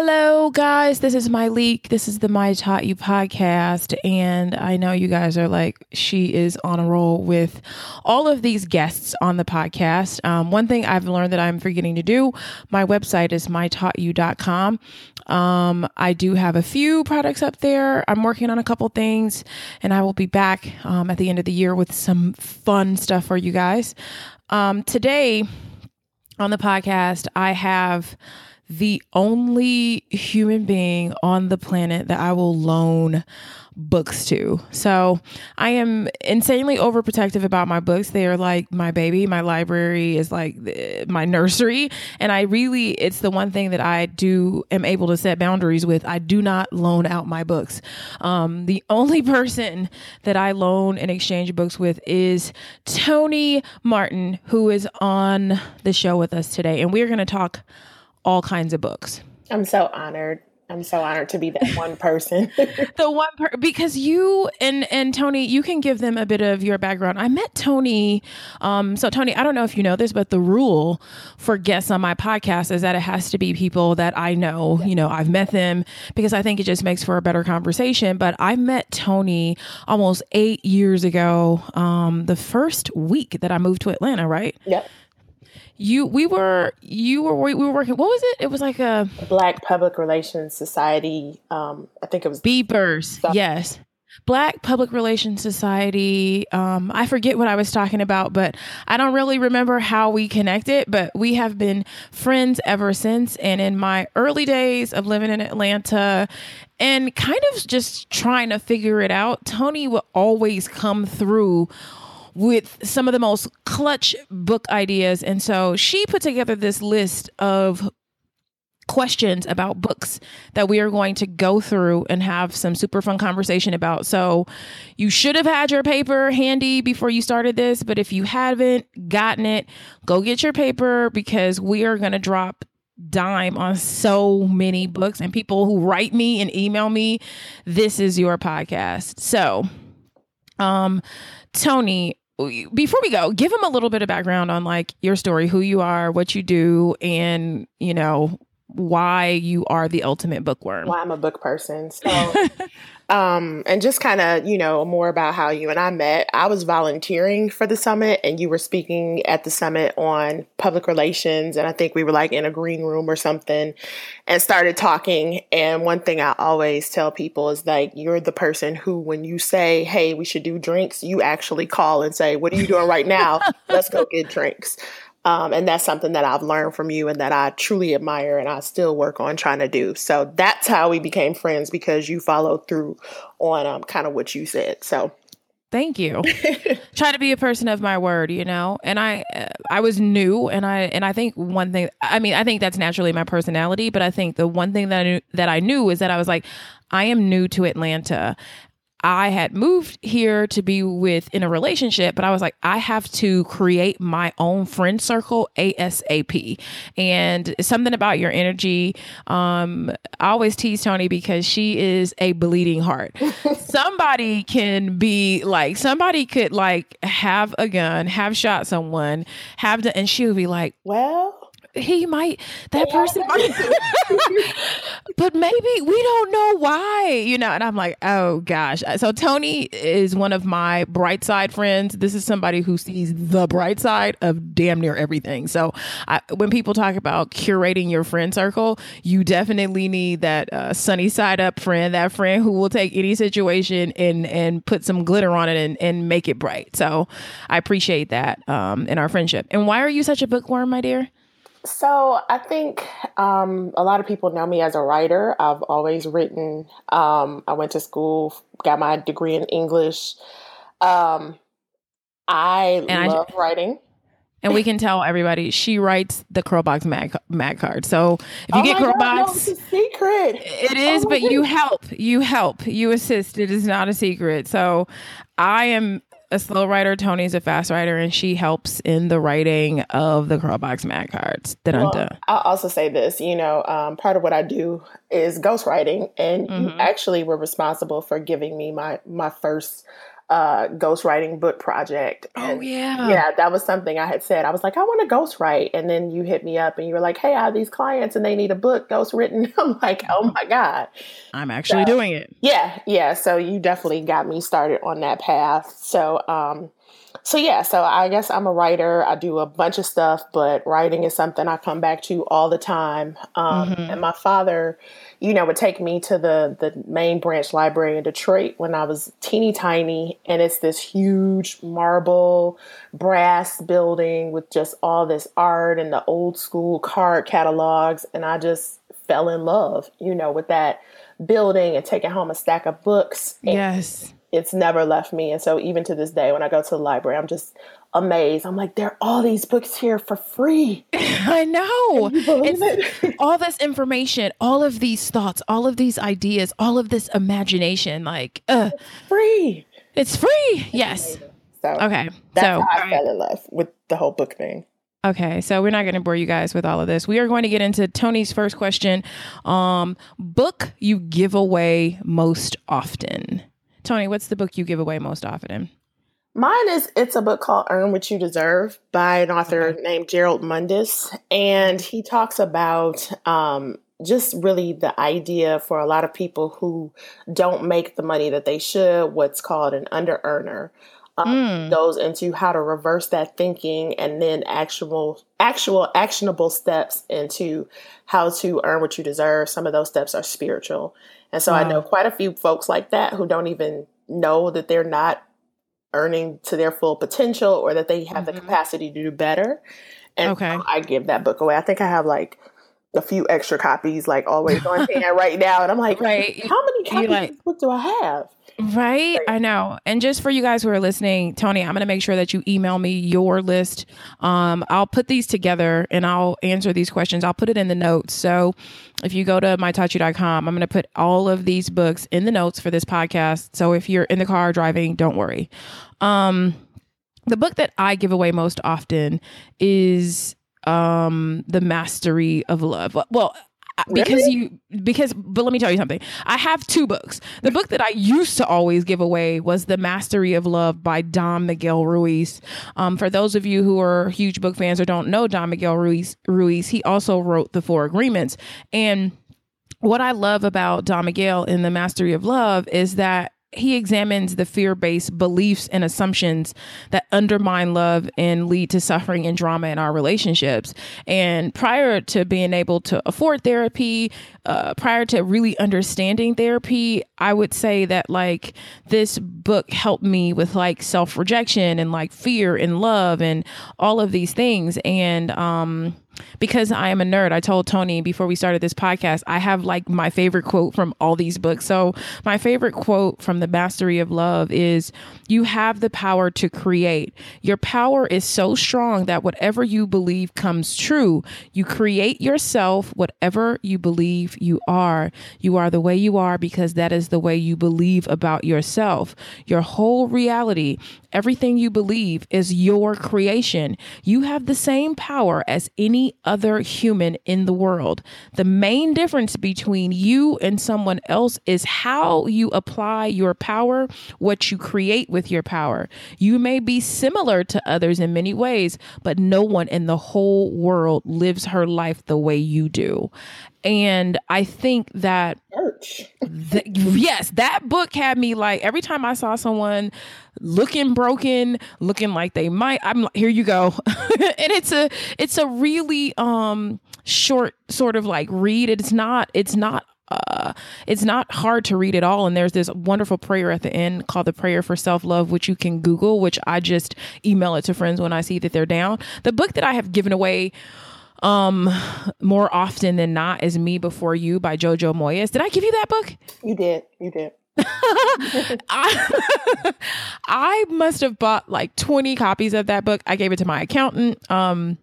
Hello, guys. This is Myleik. This is the My Taught You podcast. And I know you guys are like, she is on a roll with all of these guests on the podcast. Um, one thing I've learned that I'm forgetting to do my website is mytaughtyou.com. Um, I do have a few products up there. I'm working on a couple things, and I will be back um, at the end of the year with some fun stuff for you guys. Um, today on the podcast, I have the only human being on the planet that I will loan books to. So I am insanely overprotective about my books. They are like my baby. My library is like my nursery. And I really, it's the one thing that I do am able to set boundaries with. I do not loan out my books. Um, the only person that I loan and exchange books with is Toni Martin, who is on the show with us today. And we're going to talk all kinds of books. I'm so honored. I'm so honored to be that one person. the one per- because you and and Toni, you can give them a bit of your background. I met Toni. Um, so Toni, I don't know if you know this, but the rule for guests on my podcast is that it has to be people that I know. You know, I've met them because I think it just makes for a better conversation. But I met Toni almost eight years ago. Um, the first week that I moved to Atlanta, right? Yep you we were you were we were working what was it? It was like a black public relations society um i think it was beepers yes. Black public relations society um i forget what i was talking about but i don't really remember how we connected but we have been friends ever since. And in my early days of living in atlanta and kind of just trying to figure it out toni would always come through with some of the most clutch book ideas. And so she put together this list of questions about books that we are going to go through and have some super fun conversation about. So you should have had your paper handy before you started this, but if you haven't gotten it, go get your paper because we are going to drop dime on so many books and people who write me and email me this is your podcast. So um Toni, before we go, give them a little bit of background on like your story, who you are, what you do, and you know why you are the ultimate bookworm. Why I'm a book person. So Um, and just kind of, you know, more about how you and I met. I was volunteering for the summit and you were speaking at the summit on public relations. And I think we were like in a green room or something and started talking. And one thing I always tell people is like, you're the person who, when you say, Hey, we should do drinks, you actually call and say, What are you doing right now? Let's go get drinks. Um, and that's something that I've learned from you and that I truly admire and I still work on trying to do. So that's how we became friends because you followed through on um, kind of what you said. So Thank you. Try to be a person of my word, you know. And I, uh, I was new, and I, and I think one thing. I mean, I think that's naturally my personality. But I think the one thing that I knew, that I knew is that I was like, I am new to Atlanta, I had moved here to be with in a relationship, but I was like, I have to create my own friend circle ASAP. And something about your energy. Um, I always tease Toni because she is a bleeding heart. somebody can be like, somebody could like have a gun, have shot someone, have the, and she would be like, Well, he might that person but maybe we don't know why you know and i'm like oh gosh. So toni is one of my bright side friends. This is somebody who sees the bright side of damn near everything. So I, when people talk about curating your friend circle you definitely need that uh, sunny side up friend that friend who will take any situation and and put some glitter on it and, and make it bright. So i appreciate that um, in our friendship. And why are you such a bookworm my dear so I think um, a lot of people know me as a writer. I've always written. Um, I went to school, got my degree in English. Um, I and love I, writing. And we can tell everybody she writes the Curlbox mag, mag card. So if you oh get Curlbox, no, secret. It is, oh but you help. You help. You assist. It is not a secret. So I am a slow writer. Toni's a fast writer, and she helps in the writing of the Curlbox Mag cards. Well, I'll also say this. You know, um, part of what I do is ghostwriting, and mm-hmm. you actually were responsible for giving me my my first uh, ghostwriting book project. Oh, yeah. yeah, that was something I had said. I was like, I want to ghostwrite. And then you hit me up and you were like, hey, I have these clients and they need a book ghostwritten. I'm like, oh my God. I'm actually So- doing it. Yeah, yeah. So you definitely got me started on that path. So, um, so yeah, so I guess I'm a writer. I do a bunch of stuff, but writing is something I come back to all the time. Um, Mhm. And my father, you know, would take me to the the main branch library in Detroit when I was teeny tiny, and it's this huge marble brass building with just all this art and the old school card catalogs, and I just fell in love, you know, with that building and taking home a stack of books. And Yes. It's never left me. And so even to this day, when I go to the library, I'm just amazed. I'm like, there are all these books here for free. I know. Can you believe It's it? all this information, all of these thoughts, all of these ideas, all of this imagination. Like, uh, free. it's free. Yes. So Okay. that's so, how I fell in love with the whole book thing. Okay, so we're not going to bore you guys with all of this. We are going to get into Toni's first question. Um, book you give away most often. Toni, what's the book you give away most often? Mine is it's a book called Earn What You Deserve by an author Okay. named Jerrold Mundis. And he talks about um, just really the idea for a lot of people who don't make the money that they should, what's called an under earner. Um, Mm. goes into how to reverse that thinking and then actual actual actionable steps into how to earn what you deserve some of those steps are spiritual and so i know quite a few folks like that who don't even know that they're not earning to their full potential or that they have Mhm. the capacity to do better and Okay. i give that book away i think i have like a few extra copies like always on hand right now and i'm like Right. how many copies like- of this book do i have Right? I know. And just for you guys who are listening, Toni, I'm going to make sure that you email me your list. Um, I'll put these together and I'll answer these questions. I'll put it in the notes. So if you go to mytaughtyou.com, I'm going to put all of these books in the notes for this podcast. So if you're in the car driving, don't worry. Um, the book that I give away most often is um, The Mastery of Love. Well, I- because you because but let me tell you something. I have two books. The book that i used to always give away was the mastery of love by don miguel ruiz. Um, for those of you who are huge book fans or don't know don miguel ruiz ruiz he also wrote the four agreements. And what I love about Don Miguel in The Mastery of Love is that he examines the fear based beliefs and assumptions that undermine love and lead to suffering and drama in our relationships. And prior to being able to afford therapy, uh, prior to really understanding therapy, I would say that like this book helped me with like self rejection and like fear and love and all of these things. And, um, because I am a nerd, I told Toni before we started this podcast, I have like my favorite quote from all these books. So, my favorite quote from The Mastery of Love is You have the power to create. Your power is so strong that whatever you believe comes true. You create yourself, whatever you believe you are. You are the way you are because that is the way you believe about yourself. Your whole reality, everything you believe, is your creation. You have the same power as any other human in the world. The main difference between you and someone else is how you apply your power, what you create with your power. You may be similar to others in many ways, but no one in the whole world lives her life the way you do. And I think that yes, that book had me like every time I saw someone looking broken, looking like they might. I'm like, here you go, and it's a it's a really um short sort of like read. It's not it's not uh it's not hard to read at all and there's this wonderful prayer at the end called the prayer for self-love which you can google which i just email it to friends when i see that they're down the book that i have given away um more often than not is me before you by jojo moyes did i give you that book You did. You did. I, I must have bought like 20 copies of that book. I gave it to my accountant. Um,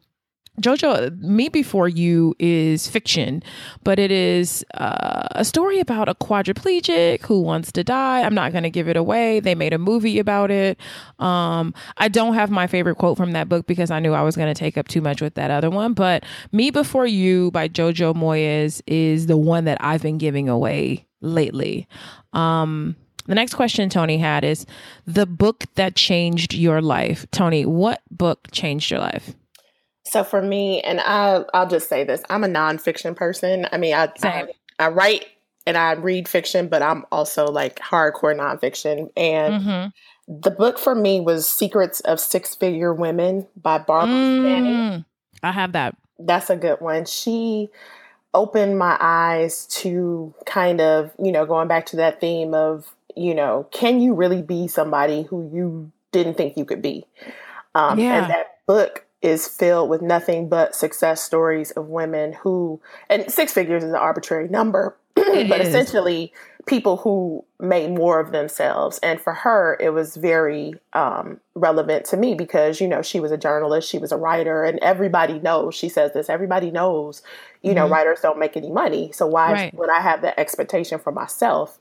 Jojo, Me Before You is fiction, but it is uh, a story about a quadriplegic who wants to die. I'm not going to give it away. They made a movie about it. Um, I don't have my favorite quote from that book because I knew I was going to take up too much with that other one. But Me Before You by Jojo Moyes is the one that I've been giving away lately. Um, The next question Toni had is the book that changed your life. Toni, what book changed your life? So for me, and I, I'll just say this: I'm a nonfiction person. I mean, I, I, I write and I read fiction, but I'm also like hardcore nonfiction. And mm-hmm. the book for me was Secrets of Six Figure Women by Barbara mm, I have that. That's a good one. She opened my eyes to kind of, you know, going back to that theme of, you know, can you really be somebody who you didn't think you could be? Um, yeah. And that book is filled with nothing but success stories of women who, and six figures is an arbitrary number, but is. essentially people who made more of themselves. And for her, it was very um, relevant to me because, you know, she was a journalist, she was a writer, and everybody knows, she says this, everybody knows, you mm-hmm. know, writers don't make any money. So why right. would I have that expectation for myself?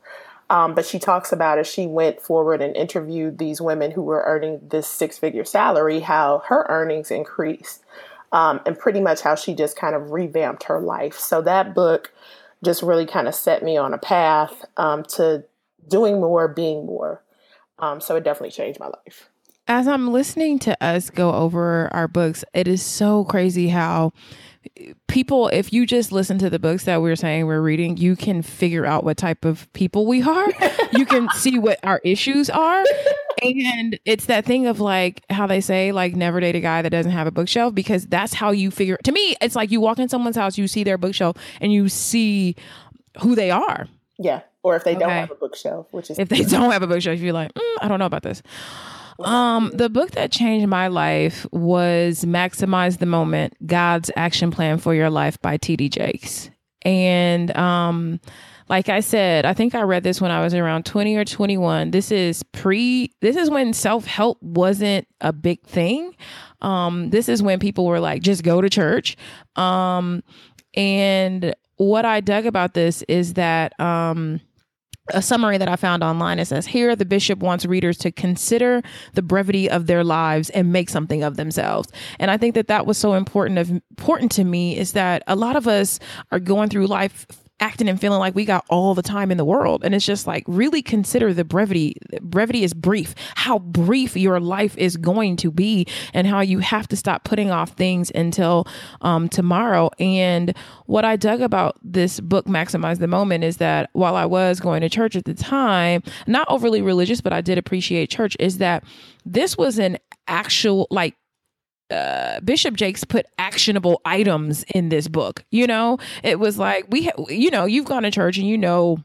Um, but she talks about as she went forward and interviewed these women who were earning this six figure salary, how her earnings increased. Um, and pretty much how she just kind of revamped her life. So that book just really kind of set me on a path um, to doing more, being more. Um, so it definitely changed my life. As I'm listening to us go over our books, it is so crazy how people if you just listen to the books that we're saying we're reading you can figure out what type of people we are. You can see what our issues are. And it's that thing of like how they say like never date a guy that doesn't have a bookshelf because that's how you figure to me it's like you walk in someone's house you see their bookshelf and you see who they are. Yeah or if they okay. don't have a bookshelf which is if they don't have a bookshelf you're like mm, i don't know about this um, the book that changed my life was Maximize the Moment God's Action Plan for Your Life by T.D. Jakes. And um, like I said, I think I read this when I was around 20 or 21. This is pre, this is when self help wasn't a big thing. Um, this is when people were like, just go to church. Um, and what I dug about this is that, um, a summary that I found online. It says, Here the bishop wants readers to consider the brevity of their lives and make something of themselves. And I think that that was so important of important to me is that a lot of us are going through life acting and feeling like we got all the time in the world. And it's just like really consider the brevity. Brevity is brief, how brief your life is going to be, and how you have to stop putting off things until um, tomorrow. And what I dug about this book, Maximize the Moment, is that while I was going to church at the time, not overly religious, but I did appreciate church, is that this was an actual, like, Bishop Jakes put actionable items in this book. You know, it was like we, ha- you know, you've gone to church and you know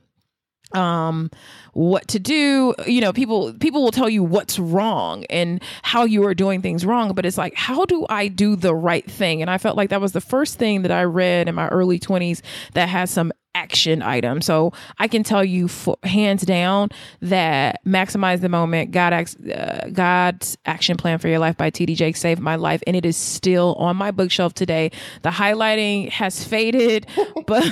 um what to do you know people people will tell you what's wrong and how you are doing things wrong but it's like how do i do the right thing and i felt like that was the first thing that i read in my early 20s that has some action item. So I can tell you for, hands down that maximize the moment. God, uh, God's action plan for your life by TD Jake saved my life, and it is still on my bookshelf today. The highlighting has faded, but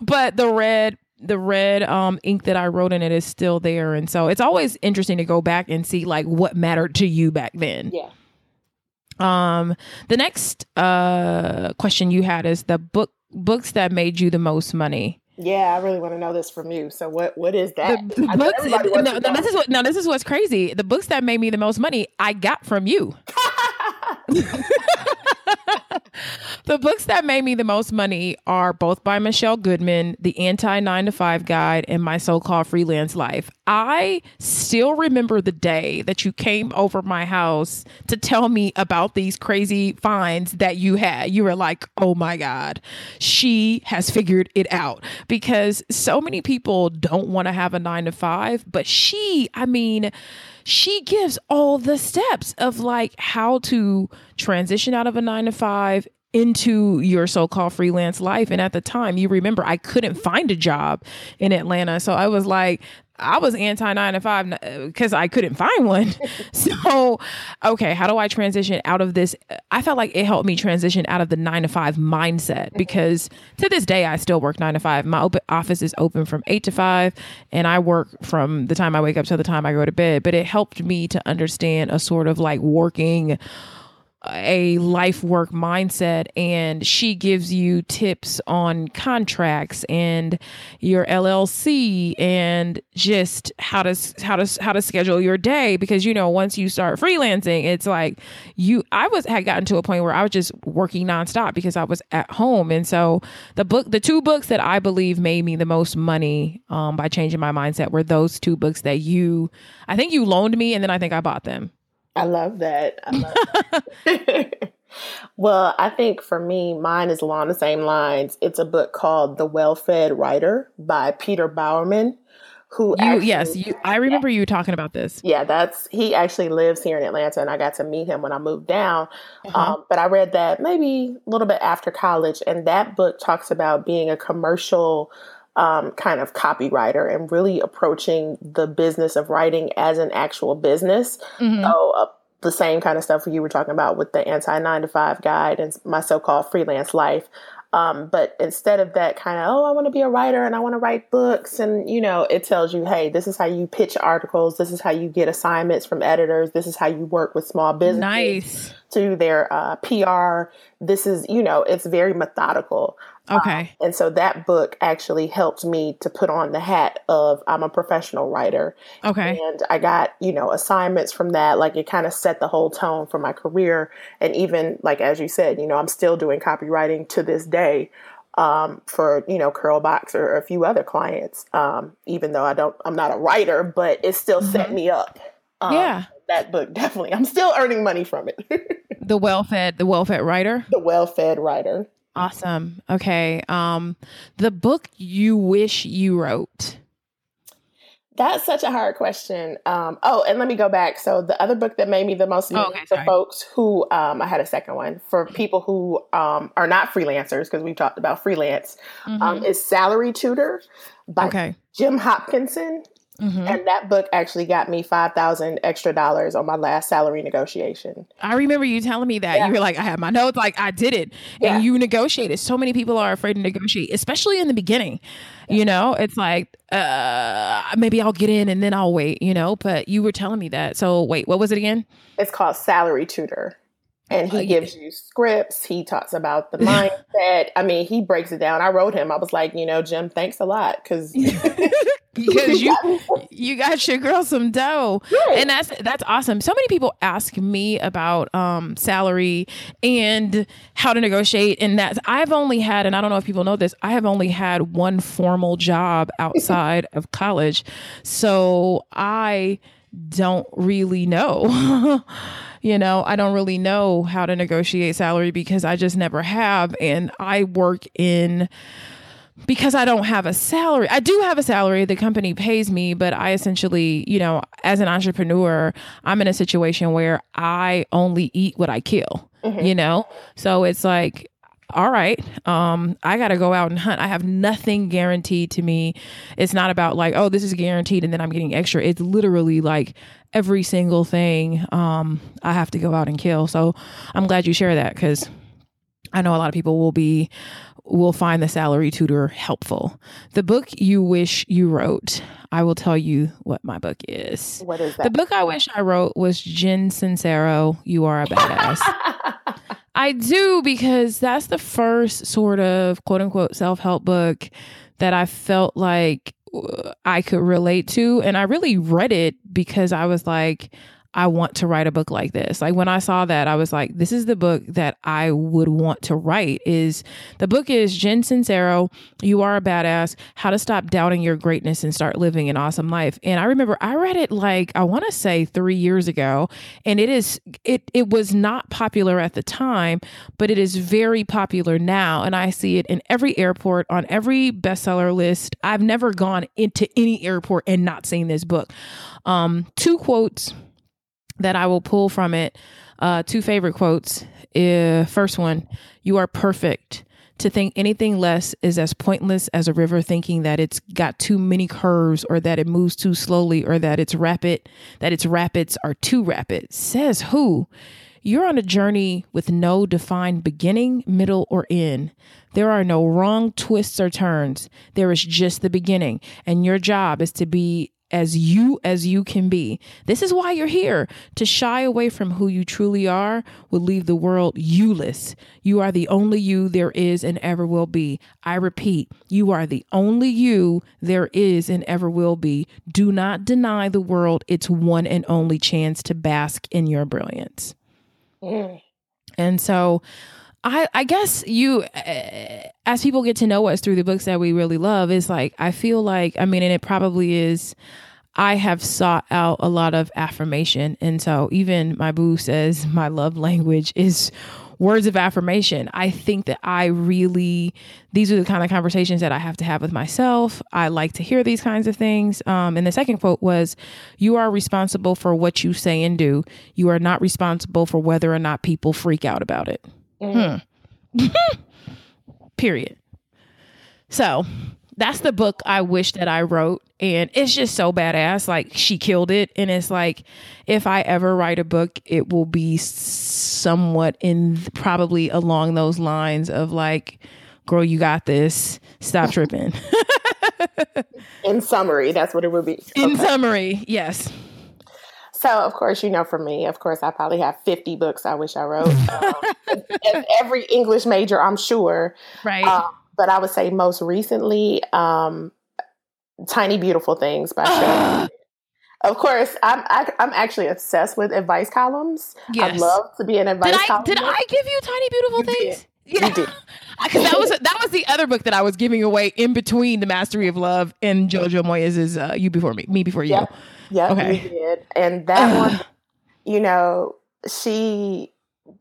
but the red the red um, ink that I wrote in it is still there, and so it's always interesting to go back and see like what mattered to you back then. Yeah. Um, the next uh question you had is the book books that made you the most money. Yeah, I really want to know this from you. So what what is that? The, the books, no, no, this is what no, this is what's crazy. The books that made me the most money, I got from you. the books that made me the most money are both by Michelle Goodman, The Anti 9 to 5 Guide, and My So Called Freelance Life. I still remember the day that you came over my house to tell me about these crazy finds that you had. You were like, oh my God, she has figured it out. Because so many people don't want to have a nine to five, but she, I mean, she gives all the steps of like how to transition out of a nine to five into your so-called freelance life and at the time you remember I couldn't find a job in Atlanta so I was like I was anti nine to five because uh, I couldn't find one. so, okay, how do I transition out of this? I felt like it helped me transition out of the nine to five mindset because to this day, I still work nine to five. My open office is open from eight to five, and I work from the time I wake up to the time I go to bed. But it helped me to understand a sort of like working a life work mindset and she gives you tips on contracts and your LLC and just how to how to how to schedule your day because you know once you start freelancing it's like you I was had gotten to a point where I was just working nonstop because I was at home and so the book the two books that I believe made me the most money um, by changing my mindset were those two books that you I think you loaned me and then I think I bought them. I love that. I love that. well, I think for me, mine is along the same lines. It's a book called The Well Fed Writer by Peter Bowerman. Who you, actually, yes, you, I remember yeah, you talking about this. Yeah, that's he actually lives here in Atlanta, and I got to meet him when I moved down. Uh-huh. Um, but I read that maybe a little bit after college, and that book talks about being a commercial um, kind of copywriter and really approaching the business of writing as an actual business. Mm-hmm. So, uh, the same kind of stuff you were talking about with the anti nine to five guide and my so called freelance life. Um, but instead of that kind of, oh, I want to be a writer and I want to write books, and you know, it tells you, hey, this is how you pitch articles, this is how you get assignments from editors, this is how you work with small businesses nice. to their uh, PR. This is, you know, it's very methodical. Okay. Um, and so that book actually helped me to put on the hat of I'm a professional writer. Okay. And I got, you know, assignments from that. Like it kind of set the whole tone for my career. And even like, as you said, you know, I'm still doing copywriting to this day. Um, for you know Curlbox or a few other clients, um, even though I don't, I'm not a writer, but it still mm-hmm. set me up. Um, yeah, that book definitely. I'm still earning money from it. the well-fed, the well-fed writer. The well-fed writer. Awesome. Okay. Um, the book you wish you wrote. That's such a hard question. Um, oh, and let me go back. So the other book that made me the most oh, okay, for folks who um, I had a second one for people who um, are not freelancers because we've talked about freelance um, mm-hmm. is Salary Tutor by okay. Jim Hopkinson. Mm-hmm. And that book actually got me five thousand extra dollars on my last salary negotiation. I remember you telling me that yeah. you were like, "I have my notes, like I did it," yeah. and you negotiated. So many people are afraid to negotiate, especially in the beginning. Yeah. You know, it's like uh, maybe I'll get in and then I'll wait. You know, but you were telling me that. So wait, what was it again? It's called Salary Tutor and he uh, gives you scripts. He talks about the mindset. I mean, he breaks it down. I wrote him. I was like, you know, Jim, thanks a lot because because you you got your girl some dough, right. and that's that's awesome. So many people ask me about um, salary and how to negotiate, and that I've only had, and I don't know if people know this, I have only had one formal job outside of college, so I don't really know. you know, I don't really know how to negotiate salary because I just never have. And I work in because I don't have a salary. I do have a salary. The company pays me, but I essentially, you know, as an entrepreneur, I'm in a situation where I only eat what I kill, mm-hmm. you know? So it's like, all right, um, I got to go out and hunt. I have nothing guaranteed to me. It's not about like, oh, this is guaranteed and then I'm getting extra. It's literally like every single thing um, I have to go out and kill. So I'm glad you share that because I know a lot of people will be will find the salary tutor helpful. The book you wish you wrote, I will tell you what my book is. What is that? The book I wish I wrote was Jen Sincero, You Are a Badass. I do because that's the first sort of quote unquote self help book that I felt like uh, I could relate to. And I really read it because I was like, I want to write a book like this. Like when I saw that, I was like, this is the book that I would want to write. Is the book is Jen Sincero, You Are a Badass, How to Stop Doubting Your Greatness and Start Living an Awesome Life. And I remember I read it like I want to say three years ago. And it is it it was not popular at the time, but it is very popular now. And I see it in every airport, on every bestseller list. I've never gone into any airport and not seen this book. Um, two quotes that I will pull from it. Uh, two favorite quotes. Uh, first one, you are perfect. To think anything less is as pointless as a river thinking that it's got too many curves or that it moves too slowly or that it's rapid, that its rapids are too rapid. Says who? You're on a journey with no defined beginning, middle, or end. There are no wrong twists or turns. There is just the beginning. And your job is to be as you as you can be. This is why you're here. To shy away from who you truly are will leave the world youless. You are the only you there is and ever will be. I repeat, you are the only you there is and ever will be. Do not deny the world its one and only chance to bask in your brilliance. Mm. And so I, I guess you, uh, as people get to know us through the books that we really love, is like, I feel like, I mean, and it probably is, I have sought out a lot of affirmation. And so even my boo says my love language is words of affirmation. I think that I really, these are the kind of conversations that I have to have with myself. I like to hear these kinds of things. Um, and the second quote was, You are responsible for what you say and do. You are not responsible for whether or not people freak out about it. Mm. Hmm. Period. So that's the book I wish that I wrote. And it's just so badass. Like she killed it. And it's like, if I ever write a book, it will be somewhat in probably along those lines of like, girl, you got this. Stop tripping. in summary, that's what it would be. In okay. summary, yes. So, of course, you know, for me, of course, I probably have 50 books I wish I wrote. Um, as every English major, I'm sure. Right. Um, but I would say most recently, um, Tiny Beautiful Things by Cheryl. Of course, I'm I, am i am actually obsessed with advice columns. Yes. I'd love to be an advice did I, column. Did I give you Tiny Beautiful you Things? Did. Yeah. You did. Because that was that was the other book that I was giving away in between the Mastery of Love and Jojo Moyes's uh, You Before Me, Me Before You. Yeah. Yeah, okay. you did. And that one, you know, she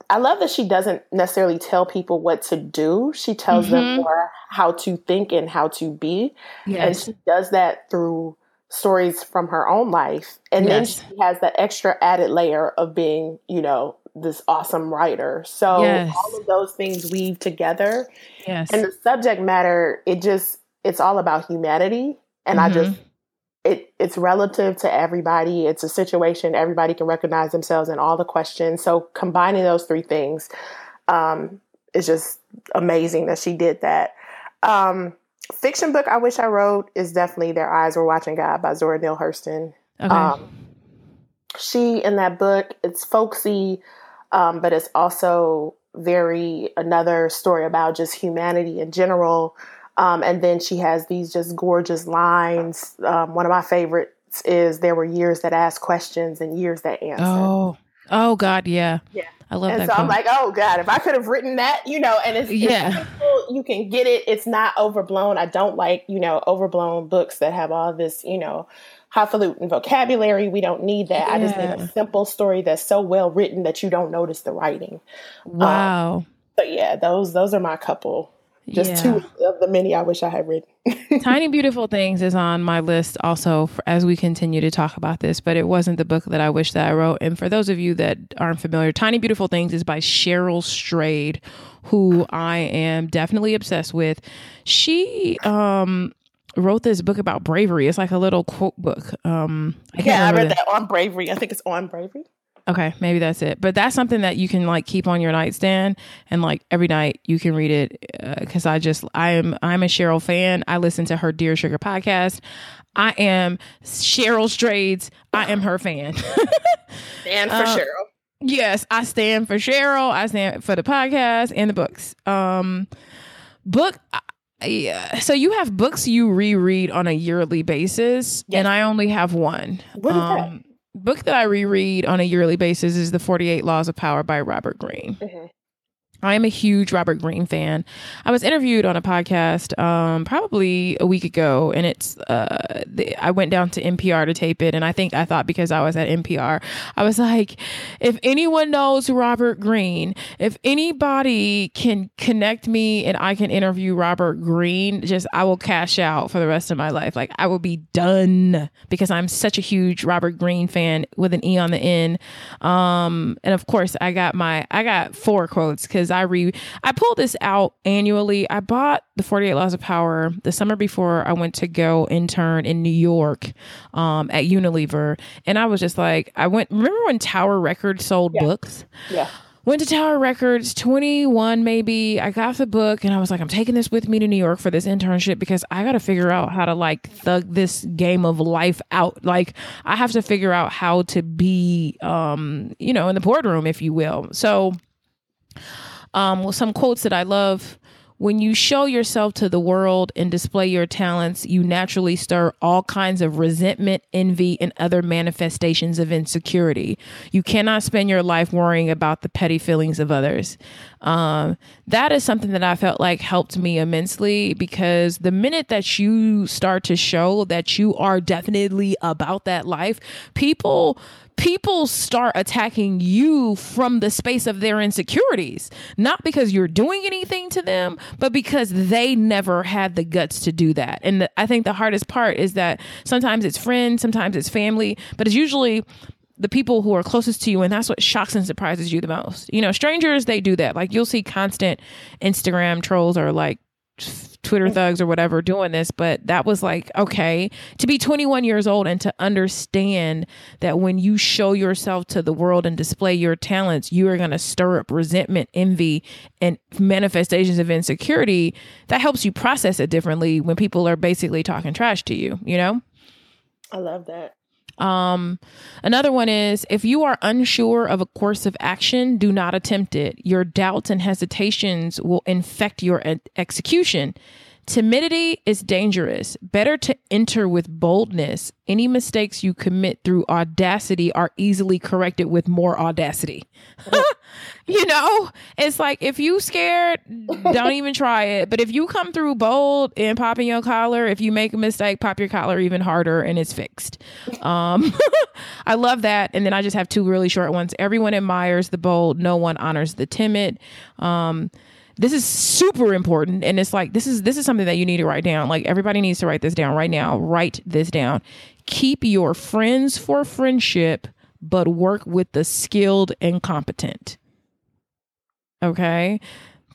I love that she doesn't necessarily tell people what to do. She tells mm-hmm. them more how to think and how to be. Yes. And she does that through stories from her own life. And yes. then she has that extra added layer of being, you know, this awesome writer. So yes. all of those things weave together. Yes. And the subject matter, it just it's all about humanity. And mm-hmm. I just it it's relative to everybody. It's a situation everybody can recognize themselves in all the questions. So combining those three things um, is just amazing that she did that. Um, fiction book I wish I wrote is definitely Their Eyes Were Watching God by Zora Neale Hurston. Okay. Um, she in that book, it's folksy, um, but it's also very another story about just humanity in general. Um, and then she has these just gorgeous lines. Um, one of my favorites is "There were years that asked questions and years that answered." Oh, oh God, yeah, yeah. I love and that. So. I'm like, oh God, if I could have written that, you know, and it's, yeah, it's simple, you can get it. It's not overblown. I don't like, you know, overblown books that have all this, you know, highfalutin vocabulary. We don't need that. Yeah. I just need a simple story that's so well written that you don't notice the writing. Wow. Um, but yeah, those those are my couple just yeah. two of the many I wish I had written. Tiny Beautiful Things is on my list also for, as we continue to talk about this, but it wasn't the book that I wish that I wrote. And for those of you that aren't familiar, Tiny Beautiful Things is by Cheryl Strayed, who I am definitely obsessed with. She um wrote this book about bravery. It's like a little quote book. Um I yeah, I read that on bravery. I think it's on bravery. Okay, maybe that's it. But that's something that you can like keep on your nightstand and like every night you can read it because uh, I just I am I'm a Cheryl fan. I listen to her Dear Sugar podcast. I am Cheryl Strayed's. I am her fan. and for uh, Cheryl. Yes, I stand for Cheryl. I stand for the podcast and the books. Um, book. Yeah. So you have books you reread on a yearly basis, yes. and I only have one. What is um, that? Book that I reread on a yearly basis is The 48 Laws of Power by Robert Greene. Mm-hmm. I am a huge Robert Greene fan. I was interviewed on a podcast um, probably a week ago, and it's uh, the, I went down to NPR to tape it, and I think I thought because I was at NPR, I was like, if anyone knows Robert Greene, if anybody can connect me and I can interview Robert Greene, just I will cash out for the rest of my life. Like I will be done because I'm such a huge Robert Greene fan with an E on the end. Um, and of course, I got my I got four quotes because I re I pull this out annually. I bought the 48 Laws of Power the summer before I went to go intern in New York um, at Unilever. And I was just like, I went, remember when Tower Records sold yeah. books? Yeah. went to Tower Records, 21 maybe. I got the book and I was like, I'm taking this with me to New York for this internship because I got to figure out how to like thug this game of life out. Like, I have to figure out how to be, um, you know, in the boardroom, if you will. So, um, well, some quotes that I love when you show yourself to the world and display your talents, you naturally stir all kinds of resentment, envy, and other manifestations of insecurity. You cannot spend your life worrying about the petty feelings of others. Um, that is something that I felt like helped me immensely because the minute that you start to show that you are definitely about that life, people people start attacking you from the space of their insecurities, not because you're doing anything to them, but because they never had the guts to do that. And the, I think the hardest part is that sometimes it's friends, sometimes it's family, but it's usually the people who are closest to you and that's what shocks and surprises you the most. You know strangers they do that. Like you'll see constant instagram trolls or like Twitter thugs or whatever doing this, but that was like, okay, to be 21 years old and to understand that when you show yourself to the world and display your talents, you are going to stir up resentment, envy, and manifestations of insecurity. That helps you process it differently when people are basically talking trash to you, you know? I love that. Um, another one is if you are unsure of a course of action, do not attempt it. Your doubts and hesitations will infect your execution. Timidity is dangerous. Better to enter with boldness. Any mistakes you commit through audacity are easily corrected with more audacity. you know, it's like if you scared, don't even try it. But if you come through bold and popping your collar, if you make a mistake, pop your collar even harder and it's fixed. Um, I love that. And then I just have two really short ones. Everyone admires the bold. No one honors the timid. Um, this is super important and it's like this is this is something that you need to write down. Like everybody needs to write this down right now. Write this down. Keep your friends for friendship but work with the skilled and competent. Okay?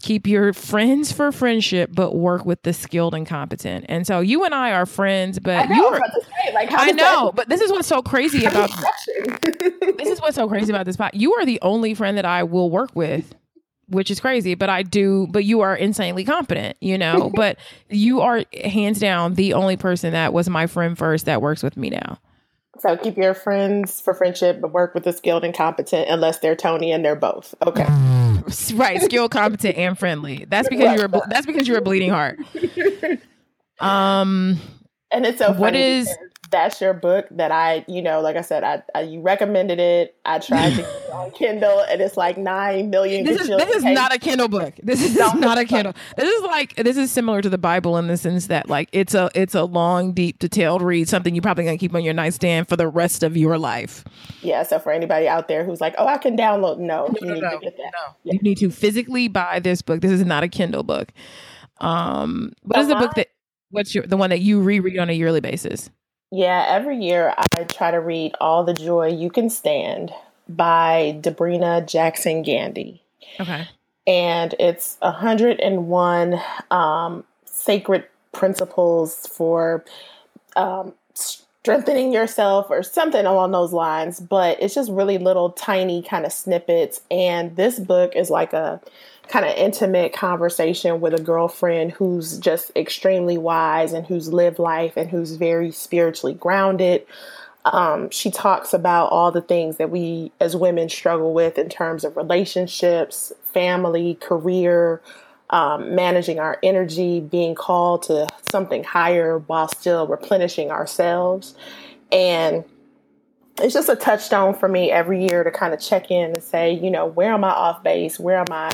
Keep your friends for friendship but work with the skilled and competent. And so you and i are friends but I you are say, like, i know that, but this is what's so crazy about this is what's so crazy about this pot you are the only friend that i will work with which is crazy, but I do, but you are insanely competent, you know, but you are hands down the only person that was my friend first that works with me now. So keep your friends for friendship, but work with the skilled and competent unless they're Toni and they're both. Okay. right. Skilled, competent, and friendly. That's because you're a, that's because you're a bleeding heart. Um, and it's so funny. What is that's your book that I, you know, like I said, I, I you recommended it. I tried to get it on Kindle, and it's like nine million. This is, this is not a Kindle book. This is not a Kindle. This is like this is similar to the Bible in the sense that like it's a it's a long, deep, detailed read. Something you're probably gonna keep on your nightstand for the rest of your life. Yeah. So for anybody out there who's like, oh, I can download, no, no you need no, to get that. Yeah. You need to physically buy this book. This is not a Kindle book. Um, what is the book that? What's your the one that you reread on a yearly basis? Yeah, every year I try to read All the Joy You Can Stand by Debrena Jackson Gandy. Okay. And it's 101 um, sacred principles for um, strengthening yourself or something along those lines. But it's just really little tiny kind of snippets. And this book is like a kind of intimate conversation with a girlfriend who's just extremely wise and who's lived life and who's very spiritually grounded. Um, she talks about all the things that we as women struggle with in terms of relationships, family, career, um, managing our energy, being called to something higher while still replenishing ourselves. And it's just a touchstone for me every year to kind of check in and say, you know, where am I off base? Where am I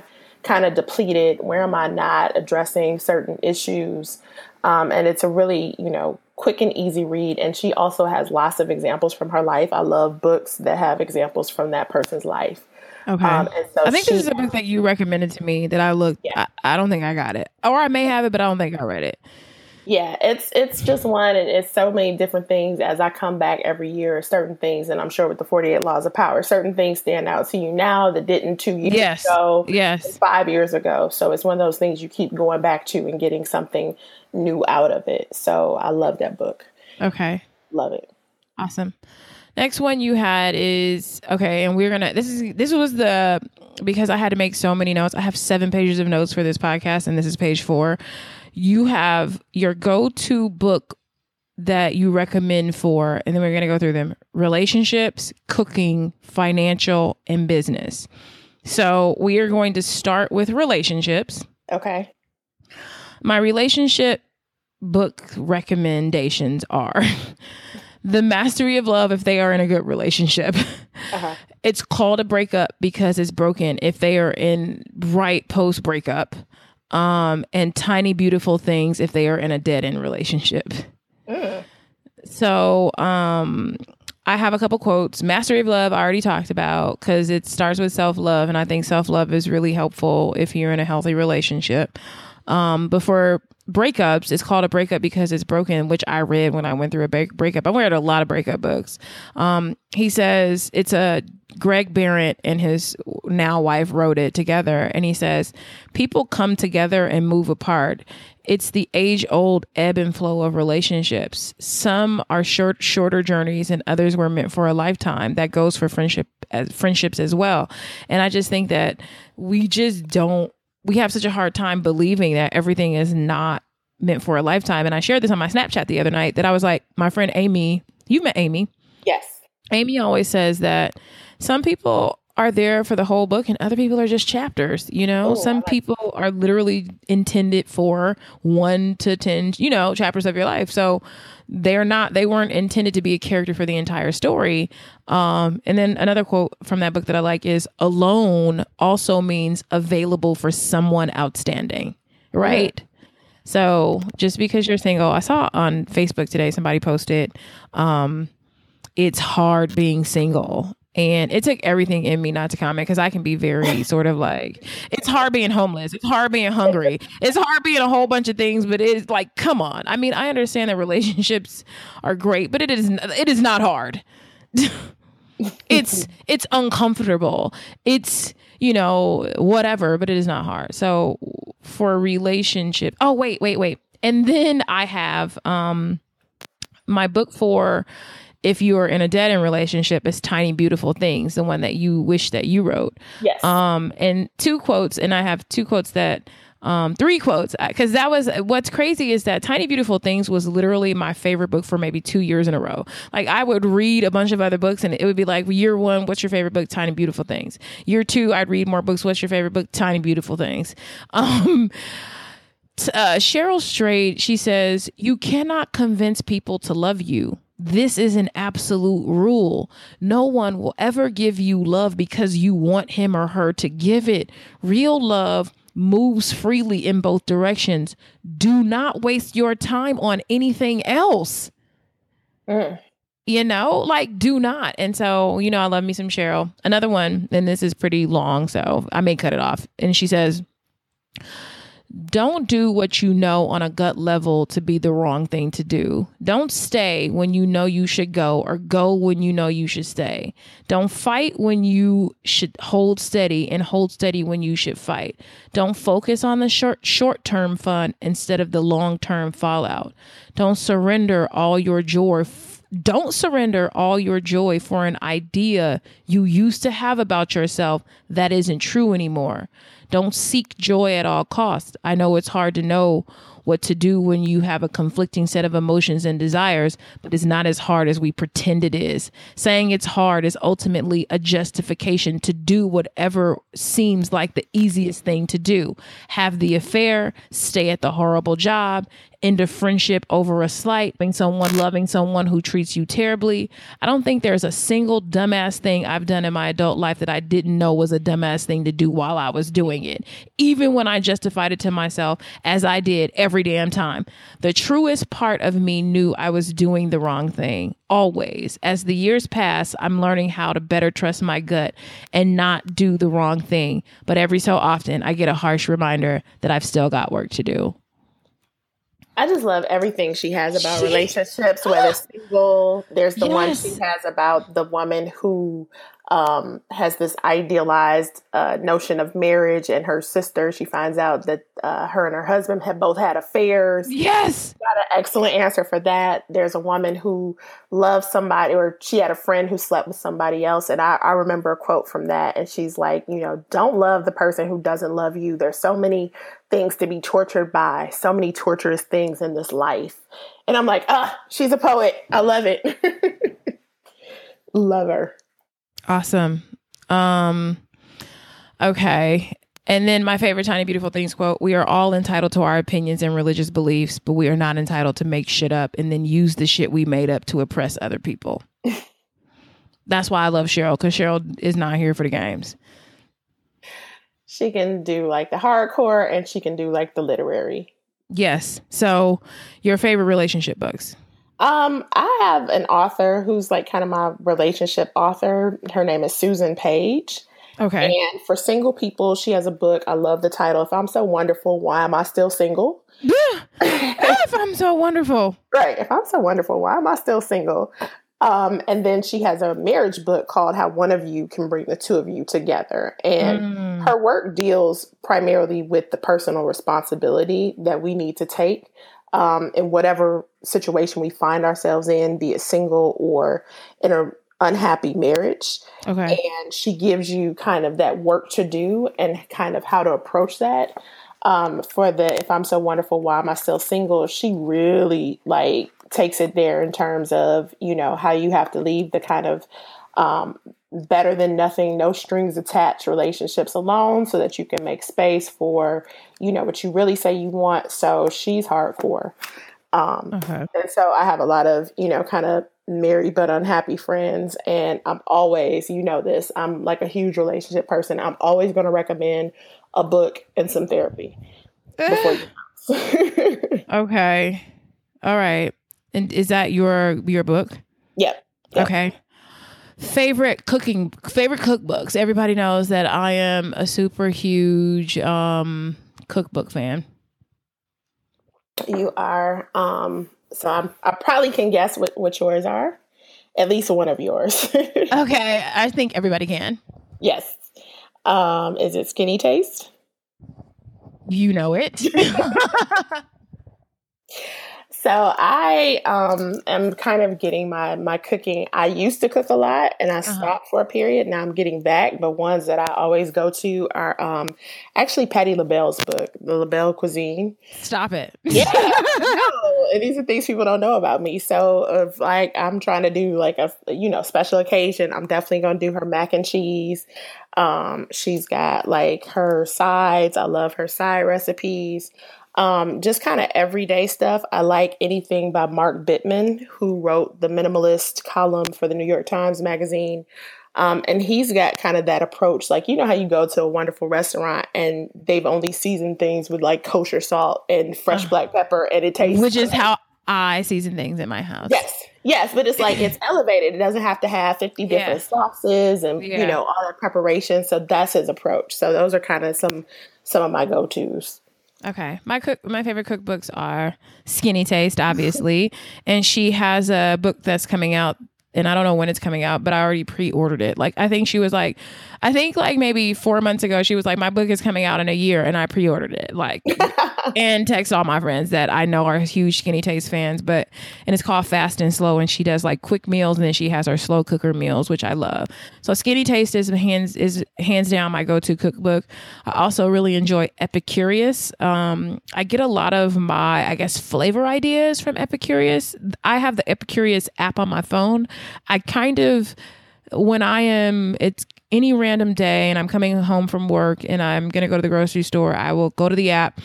kind of depleted? Where am I not addressing certain issues? Um, and it's a really, you know, quick and easy read. And she also has lots of examples from her life. I love books that have examples from that person's life. Okay. Um, so I think she, this is a book that you recommended to me that I looked. Yeah. I, I don't think I got it, or I may have it, but I don't think I read it. Yeah, it's it's just one, and it's so many different things. As I come back every year, certain things, and I'm sure with the 48 Laws of Power, certain things stand out to you now that didn't two years yes. ago, yes, five years ago. So it's one of those things you keep going back to and getting something new out of it. So I love that book. Okay, love it. Awesome. Next one you had is okay, and we're gonna. This is this was the because I had to make so many notes. I have seven pages of notes for this podcast, and this is page four. You have your go to book that you recommend for, and then we're going to go through them relationships, cooking, financial, and business. So we are going to start with relationships. Okay. My relationship book recommendations are The Mastery of Love if they are in a good relationship. Uh-huh. It's called a breakup because it's broken if they are in right post breakup. Um, and Tiny Beautiful Things if they are in a dead end relationship. Mm. So, um, I have a couple quotes. Mastery of Love, I already talked about because it starts with self love. And I think self love is really helpful if you're in a healthy relationship. Um, before breakups, it's called a breakup because it's broken, which I read when I went through a break- breakup. I read a lot of breakup books. Um, he says it's a Greg Behrendt and his now wife wrote it together. And he says, People come together and move apart. It's the age old ebb and flow of relationships. Some are short, shorter journeys, and others were meant for a lifetime. That goes for friendship, as friendships as well. And I just think that we just don't we have such a hard time believing that everything is not meant for a lifetime. And I shared this on my Snapchat the other night that I was like, my friend Amy, you've met Amy. Yes. Amy always says that some people are there for the whole book and other people are just chapters you know? Ooh, some like people that. are literally intended for one to 10 you know chapters of your life. So they're not they weren't intended to be a character for the entire story. Um, and then another quote from that book that i like is alone also means available for someone outstanding right? So just because you're single i saw on facebook today somebody posted um, it's hard being single and it took everything in me not to comment because I can be very sort of like it's hard being homeless, it's hard being hungry, it's hard being a whole bunch of things, but it's like come on. I mean, I understand that relationships are great, but it is it is not hard. it's it's uncomfortable. It's you know whatever, but it is not hard. So for a relationship, oh wait, wait, wait, and then I have um my book for if you are in a dead end relationship, it's tiny beautiful things, the one that you wish that you wrote. Yes. Um, and two quotes, and I have two quotes that um, three quotes because that was what's crazy is that Tiny Beautiful Things was literally my favorite book for maybe two years in a row. Like I would read a bunch of other books and it would be like year one, what's your favorite book? Tiny Beautiful Things. Year two, I'd read more books. What's your favorite book? Tiny Beautiful Things. Um, uh, Cheryl Strayed, she says, You cannot convince people to love you. This is an absolute rule. No one will ever give you love because you want him or her to give it. Real love moves freely in both directions. Do not waste your time on anything else. Mm. You know, like do not. And so, you know, I love me some Cheryl. Another one, and this is pretty long, so I may cut it off. And she says, don't do what you know on a gut level to be the wrong thing to do. Don't stay when you know you should go or go when you know you should stay. Don't fight when you should hold steady and hold steady when you should fight. Don't focus on the short short-term fun instead of the long-term fallout. Don't surrender all your joy don't surrender all your joy for an idea you used to have about yourself that isn't true anymore. Don't seek joy at all costs. I know it's hard to know what to do when you have a conflicting set of emotions and desires, but it's not as hard as we pretend it is. Saying it's hard is ultimately a justification to do whatever seems like the easiest thing to do. Have the affair, stay at the horrible job, a friendship over a slight, being someone loving someone who treats you terribly. I don't think there's a single dumbass thing I've done in my adult life that I didn't know was a dumbass thing to do while I was doing it, even when I justified it to myself as I did every damn time. The truest part of me knew I was doing the wrong thing. Always. As the years pass, I'm learning how to better trust my gut and not do the wrong thing. But every so often, I get a harsh reminder that I've still got work to do. I just love everything she has about relationships, whether single. There's the yes. one she has about the woman who um, has this idealized uh, notion of marriage, and her sister, she finds out that uh, her and her husband have both had affairs. Yes. Got an excellent answer for that. There's a woman who loves somebody, or she had a friend who slept with somebody else. And I, I remember a quote from that, and she's like, you know, don't love the person who doesn't love you. There's so many things to be tortured by, so many torturous things in this life. And I'm like, ah, she's a poet. I love it. love her. Awesome. Um okay. And then my favorite tiny beautiful things quote, we are all entitled to our opinions and religious beliefs, but we are not entitled to make shit up and then use the shit we made up to oppress other people. That's why I love Cheryl cuz Cheryl is not here for the games. She can do like the hardcore and she can do like the literary. Yes. So, your favorite relationship books? Um, I have an author who's like kind of my relationship author. Her name is Susan Page. Okay. And for single people, she has a book. I love the title. If I'm so wonderful, why am I still single? Yeah. if I'm so wonderful. Right. If I'm so wonderful, why am I still single? Um, and then she has a marriage book called How One of You Can Bring the Two of You Together. And mm. her work deals primarily with the personal responsibility that we need to take um, in whatever situation we find ourselves in, be it single or in an unhappy marriage. Okay. And she gives you kind of that work to do and kind of how to approach that. Um, for the if I'm so wonderful, why am I still single? She really like takes it there in terms of you know how you have to leave the kind of um, better than nothing, no strings attached relationships alone so that you can make space for, you know, what you really say you want. So she's hardcore. Um. And so I have a lot of, you know, kind of married but unhappy friends. And I'm always, you know, this, I'm like a huge relationship person. I'm always going to recommend a book and some therapy before you. okay. All right. And is that your your book? Yep. yep. Okay favorite cooking favorite cookbooks. Everybody knows that I am a super huge um, cookbook fan. You are. Um, so I'm, I probably can guess what, what yours are. At least one of yours. okay, I think everybody can. Yes. Um, is it Skinny Taste? You know it. So I um, am kind of getting my my cooking. I used to cook a lot, and I uh-huh. stopped for a period. Now I'm getting back. But ones that I always go to are um, actually Patti LaBelle's book, The LaBelle Cuisine. Stop it. Yeah, no, and these are things people don't know about me. So if like I'm trying to do like a you know special occasion, I'm definitely gonna do her mac and cheese. Um, she's got like her sides. I love her side recipes. Um, just kind of everyday stuff. I like anything by Mark Bittman, who wrote the minimalist column for the New York Times Magazine. Um, and he's got kind of that approach. Like, you know how you go to a wonderful restaurant and they've only seasoned things with like kosher salt and fresh uh, black pepper and it tastes. Which is how I season things in my house. Yes. Yes. But it's like it's elevated. It doesn't have to have 50 different yeah. sauces and, yeah. you know, all that preparation. So that's his approach. So those are kind of some some of my go tos. Okay. My cook my favorite cookbooks are Skinny Taste, obviously. and she has a book that's coming out and I don't know when it's coming out, but I already pre-ordered it. Like I think she was like, I think like maybe four months ago, she was like, my book is coming out in a year, and I pre-ordered it. Like, and text all my friends that I know are huge Skinny Taste fans. But and it's called Fast and Slow, and she does like quick meals, and then she has her slow cooker meals, which I love. So Skinny Taste is hands is hands down my go-to cookbook. I also really enjoy Epicurious. Um, I get a lot of my I guess flavor ideas from Epicurious. I have the Epicurious app on my phone. I kind of when I am it's any random day and I'm coming home from work and I'm going to go to the grocery store, I will go to the app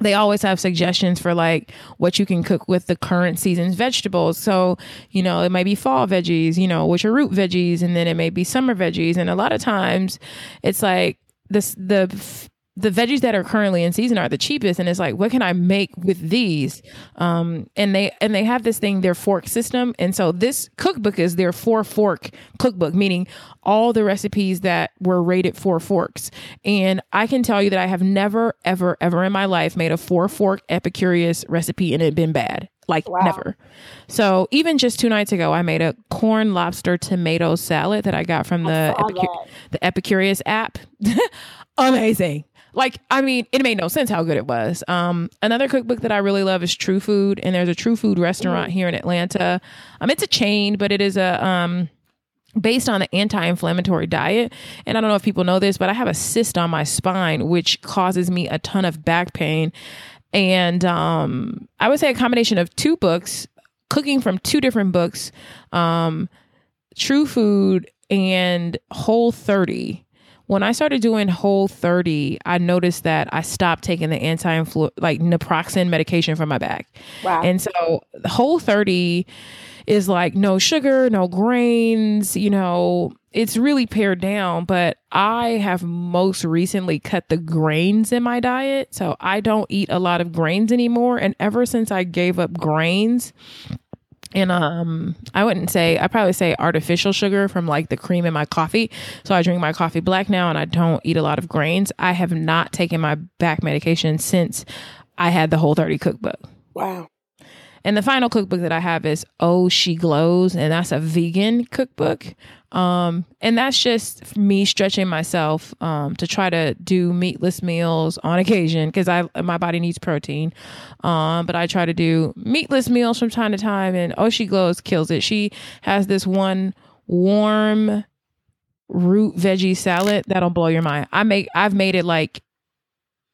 they always have suggestions for like what you can cook with the current season's vegetables. So, you know, it might be fall veggies, you know, which are root veggies, and then it may be summer veggies. And a lot of times it's like this the the veggies that are currently in season are the cheapest and it's like what can i make with these um and they and they have this thing their fork system and so this cookbook is their four fork cookbook meaning all the recipes that were rated four forks and i can tell you that i have never ever ever in my life made a four fork epicurious recipe and it been bad like wow. never. So even just two nights ago, I made a corn lobster tomato salad that I got from the Epicu- the Epicurious app. Amazing. Like, I mean, it made no sense how good it was. Um, another cookbook that I really love is True Food, and there's a True Food restaurant mm. here in Atlanta. Um, it's a chain, but it is a um based on the anti-inflammatory diet and i don't know if people know this but i have a cyst on my spine which causes me a ton of back pain and um, I would say a combination of two books, cooking from two different books, um, True Food and Whole 30. When I started doing Whole 30, I noticed that I stopped taking the anti like naproxen medication for my back. Wow. And so Whole 30 is like no sugar, no grains, you know, it's really pared down, but I have most recently cut the grains in my diet. So I don't eat a lot of grains anymore. And ever since I gave up grains, and um I wouldn't say I probably say artificial sugar from like the cream in my coffee. So I drink my coffee black now and I don't eat a lot of grains. I have not taken my back medication since I had the whole 30 cookbook. Wow. And the final cookbook that I have is Oh She Glows, and that's a vegan cookbook. Um, and that's just me stretching myself um, to try to do meatless meals on occasion because I my body needs protein. Um, but I try to do meatless meals from time to time, and Oh She Glows kills it. She has this one warm root veggie salad that'll blow your mind. I make I've made it like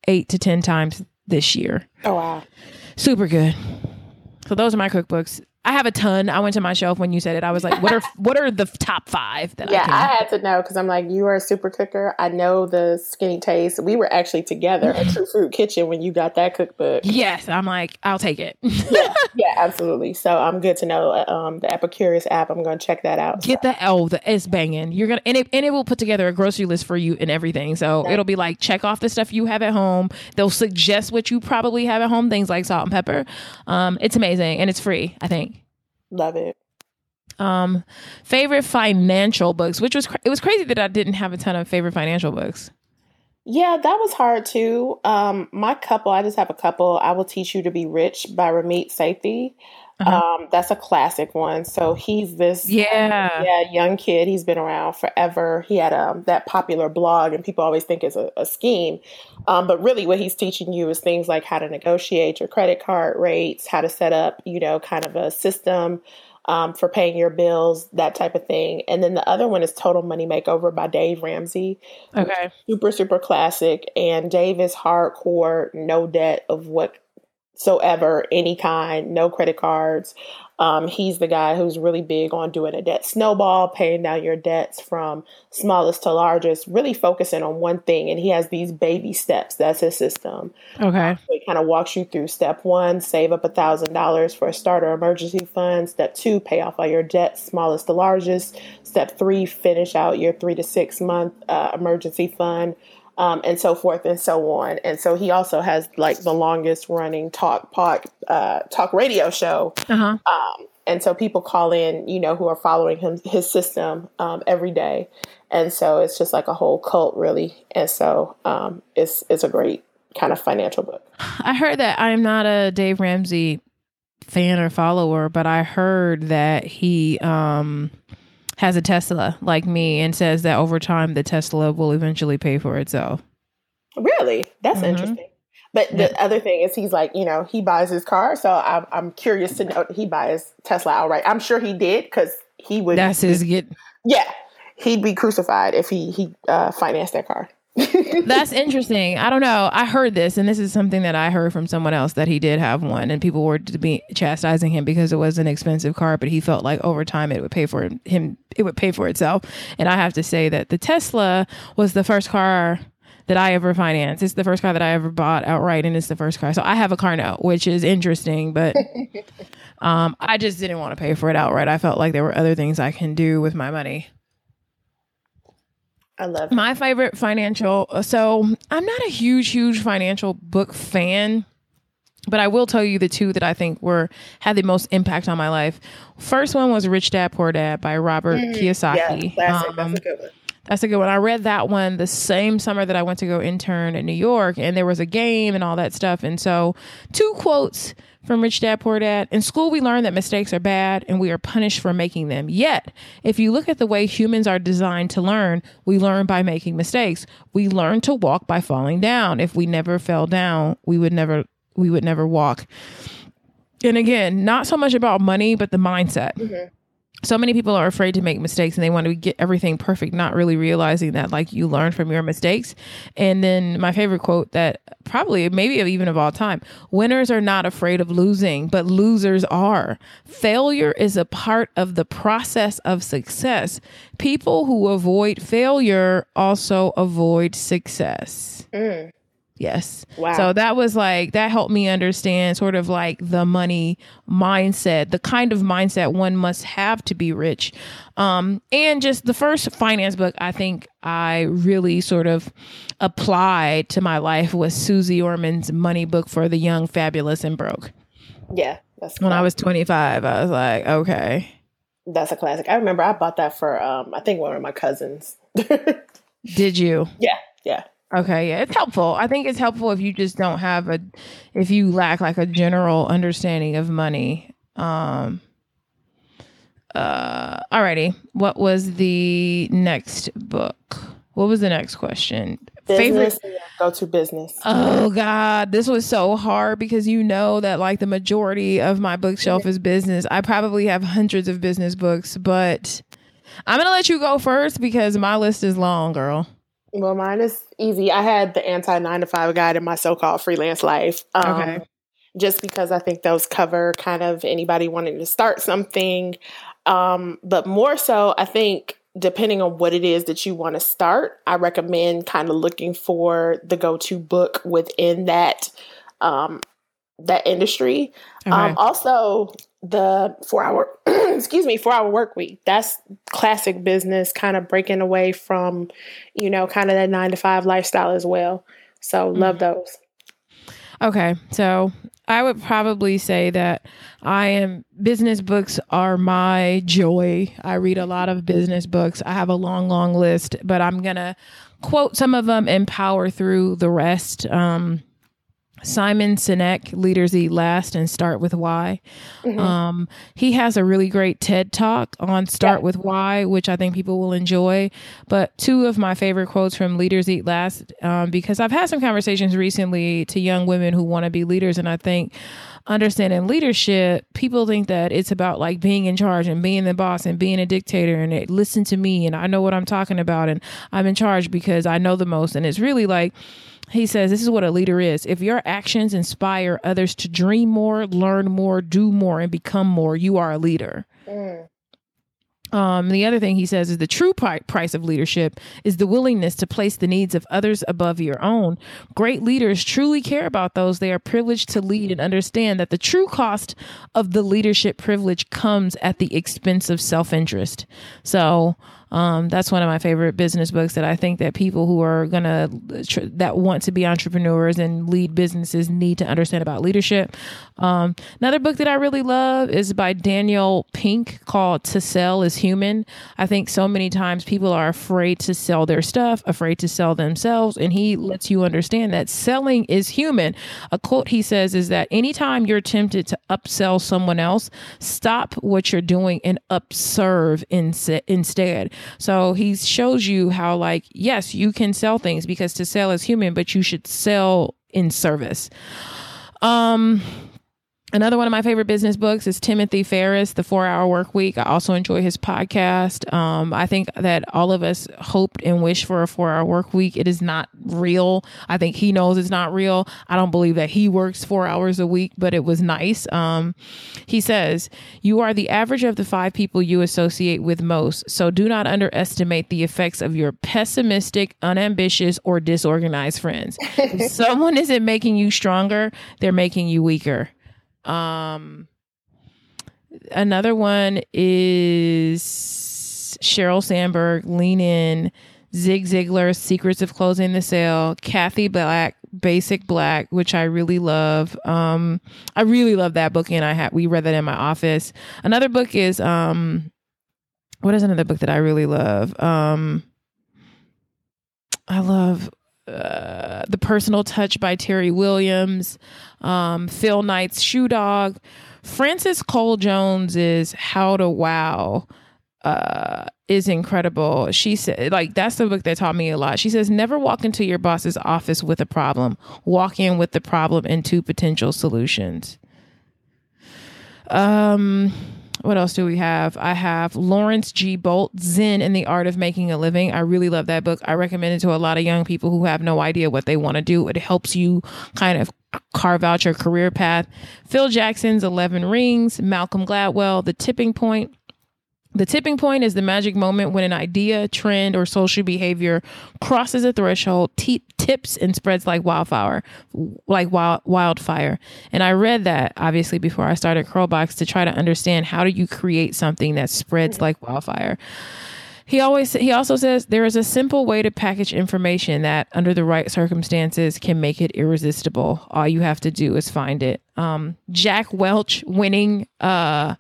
eight to ten times this year. Oh wow, super good. So those are my cookbooks. I have a ton. I went to my shelf when you said it. I was like, what are what are the top five that yeah, I, I had to know because I'm like, you are a super cooker. I know the skinny taste. We were actually together at True Food Kitchen when you got that cookbook. Yes, I'm like, I'll take it. yeah, yeah, absolutely. So I'm good to know um, the Epicurious app. I'm going to check that out. Get so. the oh, the it's banging. You're gonna and it and it will put together a grocery list for you and everything. So it'll be like check off the stuff you have at home. They'll suggest what you probably have at home, things like salt and pepper. Um, it's amazing and it's free. I think. Love it. Um, favorite financial books, which was cra- it was crazy that I didn't have a ton of favorite financial books. Yeah, that was hard too. Um, my couple, I just have a couple. I will teach you to be rich by Ramit Sethi. Uh-huh. Um, that's a classic one. So he's this yeah yeah young kid. He's been around forever. He had um, that popular blog, and people always think it's a, a scheme, um, but really what he's teaching you is things like how to negotiate your credit card rates, how to set up you know kind of a system um, for paying your bills, that type of thing. And then the other one is Total Money Makeover by Dave Ramsey. Okay. Super, super classic. And Dave is hardcore, no debt of what whatsoever, any kind, no credit cards. Um, he's the guy who's really big on doing a debt snowball, paying down your debts from smallest to largest, really focusing on one thing. And he has these baby steps. That's his system. Okay. So he kind of walks you through step one, save up a thousand dollars for a starter emergency fund. Step two, pay off all your debts, smallest to largest. Step three, finish out your three to six month uh, emergency fund um, and so forth and so on. And so he also has like the longest running talk pod, uh, talk radio show. Uh-huh. Um, and so people call in, you know, who are following him his system um, every day, and so it's just like a whole cult, really. And so um, it's it's a great kind of financial book. I heard that I'm not a Dave Ramsey fan or follower, but I heard that he um has a Tesla like me and says that over time the Tesla will eventually pay for itself. Really? That's mm-hmm. interesting. But the yeah. other thing is, he's like, you know, he buys his car. So I'm, I'm curious to know he buys Tesla outright. I'm sure he did because he would. That's his get. Yeah, he'd be crucified if he he uh, financed that car. That's interesting. I don't know. I heard this, and this is something that I heard from someone else that he did have one, and people were to be chastising him because it was an expensive car, but he felt like over time it would pay for him. It would pay for itself. And I have to say that the Tesla was the first car that I ever financed. It's the first car that I ever bought outright, and it's the first car. So I have a car now, which is interesting, but um, I just didn't want to pay for it outright. I felt like there were other things I can do with my money. I love my favorite financial. So I'm not a huge, huge financial book fan, but I will tell you the two that I think were had the most impact on my life. First one was Rich Dad Poor Dad by Robert mm, Kiyosaki. Yeah, classic. Um, That's a good one. That's a good one. I read that one the same summer that I went to go intern in New York, and there was a game and all that stuff. And so, two quotes from Rich Dad Poor Dad. In school, we learn that mistakes are bad and we are punished for making them. Yet, if you look at the way humans are designed to learn, we learn by making mistakes. We learn to walk by falling down. If we never fell down, we would never we would never walk. And again, not so much about money, but the mindset. Mm-hmm so many people are afraid to make mistakes and they want to get everything perfect, not really realizing that like you learn from your mistakes. And then my favorite quote that probably maybe even of all time, winners are not afraid of losing, but losers are. Failure is a part of the process of success. People who avoid failure also avoid success. Mm. Yes. Wow. So that was like, that helped me understand sort of like the money mindset, the kind of mindset one must have to be rich. Um, and just the first finance book I think I really sort of applied to my life was Susie Orman's money book for the young, fabulous, and broke. Yeah. That's when I was 25, I was like, okay. That's a classic. I remember I bought that for, um, I think one of my cousins. Did you? Yeah. Yeah. Okay, yeah, it's helpful. I think it's helpful if you just don't have a, if you lack like a general understanding of money. Um. Uh. Alrighty. What was the next book? What was the next question? Business, Favorite go to business. Oh God, this was so hard because you know that like the majority of my bookshelf is business. I probably have hundreds of business books, but I'm gonna let you go first because my list is long, girl. Well, mine is easy. I had the anti nine to five guide in my so called freelance life. Um, okay. Just because I think those cover kind of anybody wanting to start something. Um, but more so, I think depending on what it is that you want to start, I recommend kind of looking for the go to book within that um, that industry. Okay. Um, also, the four hour excuse me four hour work week. That's classic business kind of breaking away from you know kind of that nine to five lifestyle as well. So mm love those. Okay so i would probably say that i am business books are my joy. I read a lot of business books. I have a long long list but i'm gonna quote some of them and power through the rest. Um Simon Sinek, Leaders Eat Last and Start with Why. Mm-hmm. Um, he has a really great TED talk on Start yeah. with Why, which I think people will enjoy. But two of my favorite quotes from Leaders Eat Last, um, because I've had some conversations recently to young women who want to be leaders, and I think understanding leadership, people think that it's about like being in charge and being the boss and being a dictator and it, listen to me and I know what I'm talking about and I'm in charge because I know the most. And it's really like, he says this is what a leader is. If your actions inspire others to dream more, learn more, do more, and become more, you are a leader. Mm. Um, the other thing he says is the true pri- price of leadership is the willingness to place the needs of others above your own. Great leaders truly care about those they are privileged to lead and understand that the true cost of the leadership privilege comes at the expense of self interest. So, um, that's one of my favorite business books that I think that people who are gonna tr- that want to be entrepreneurs and lead businesses need to understand about leadership. Um, another book that I really love is by Daniel Pink called "To Sell Is Human." I think so many times people are afraid to sell their stuff, afraid to sell themselves, and he lets you understand that selling is human. A quote he says is that anytime you're tempted to upsell someone else, stop what you're doing and upserve in- instead. So he shows you how, like, yes, you can sell things because to sell is human, but you should sell in service. Um, Another one of my favorite business books is Timothy Ferriss, The Four Hour Work Week. I also enjoy his podcast. Um, I think that all of us hoped and wish for a four hour work week. It is not real. I think he knows it's not real. I don't believe that he works four hours a week, but it was nice. Um, he says, You are the average of the five people you associate with most. So do not underestimate the effects of your pessimistic, unambitious, or disorganized friends. if someone isn't making you stronger, they're making you weaker. Um, another one is Sheryl Sandberg, Lean In, Zig Ziglar, Secrets of Closing the Sale, Cathie Black, Basic Black, which I really love. Um, I really love that book, and I had we read that in my office. Another book is um, what is another book that I really love? Um, I love uh, The Personal Touch by Terrie Williams, um, Phil Knight's Shoe Dog, Frances Cole Jones's How to Wow. Uh, is incredible. She said, like, that's the book that taught me a lot. She says, never walk into your boss's office with a problem. Walk in with the problem and two potential solutions. Um, what else do we have? I have Laurence G. Boldt, Zen and the Art of Making a Living. I really love that book. I recommend it to a lot of young people who have no idea what they want to do. It helps you kind of carve out your career path. Phil Jackson's 11 Rings, Malcolm Gladwell, The Tipping Point. The tipping point is the magic moment when an idea, trend, or social behavior crosses a threshold, t- tips, and spreads like wildfire, like wild, wildfire. And I read that obviously before I started Curlbox to try to understand how do you create something that spreads like wildfire. He always he also says there is a simple way to package information that under the right circumstances can make it irresistible. All you have to do is find it. Um, Jack Welch winning uh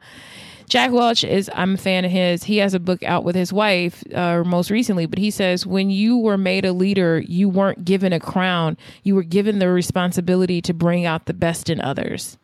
Jack Welch is I'm a fan of his. He has a book out with his wife uh, most recently, but he says when you were made a leader, you weren't given a crown. You were given the responsibility to bring out the best in others.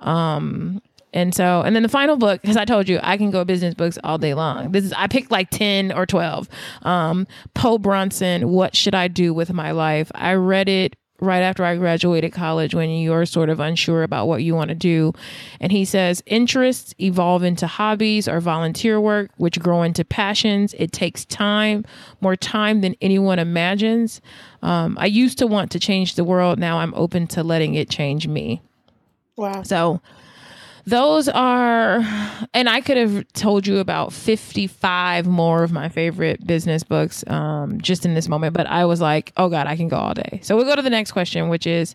Um, and so, and then the final book, because I told you I can go business books all day long. This is I picked like ten or twelve. Um, Po Bronson, What Should I Do with My Life? I read it right after I graduated college when you're sort of unsure about what you want to do. And he says interests evolve into hobbies or volunteer work, which grow into passions. It takes time, more time than anyone imagines. Um, I used to want to change the world. Now I'm open to letting it change me. Wow. So those are and i could have told you about 55 more of my favorite business books um, just in this moment but i was like oh god i can go all day. So we'll go to the next question which is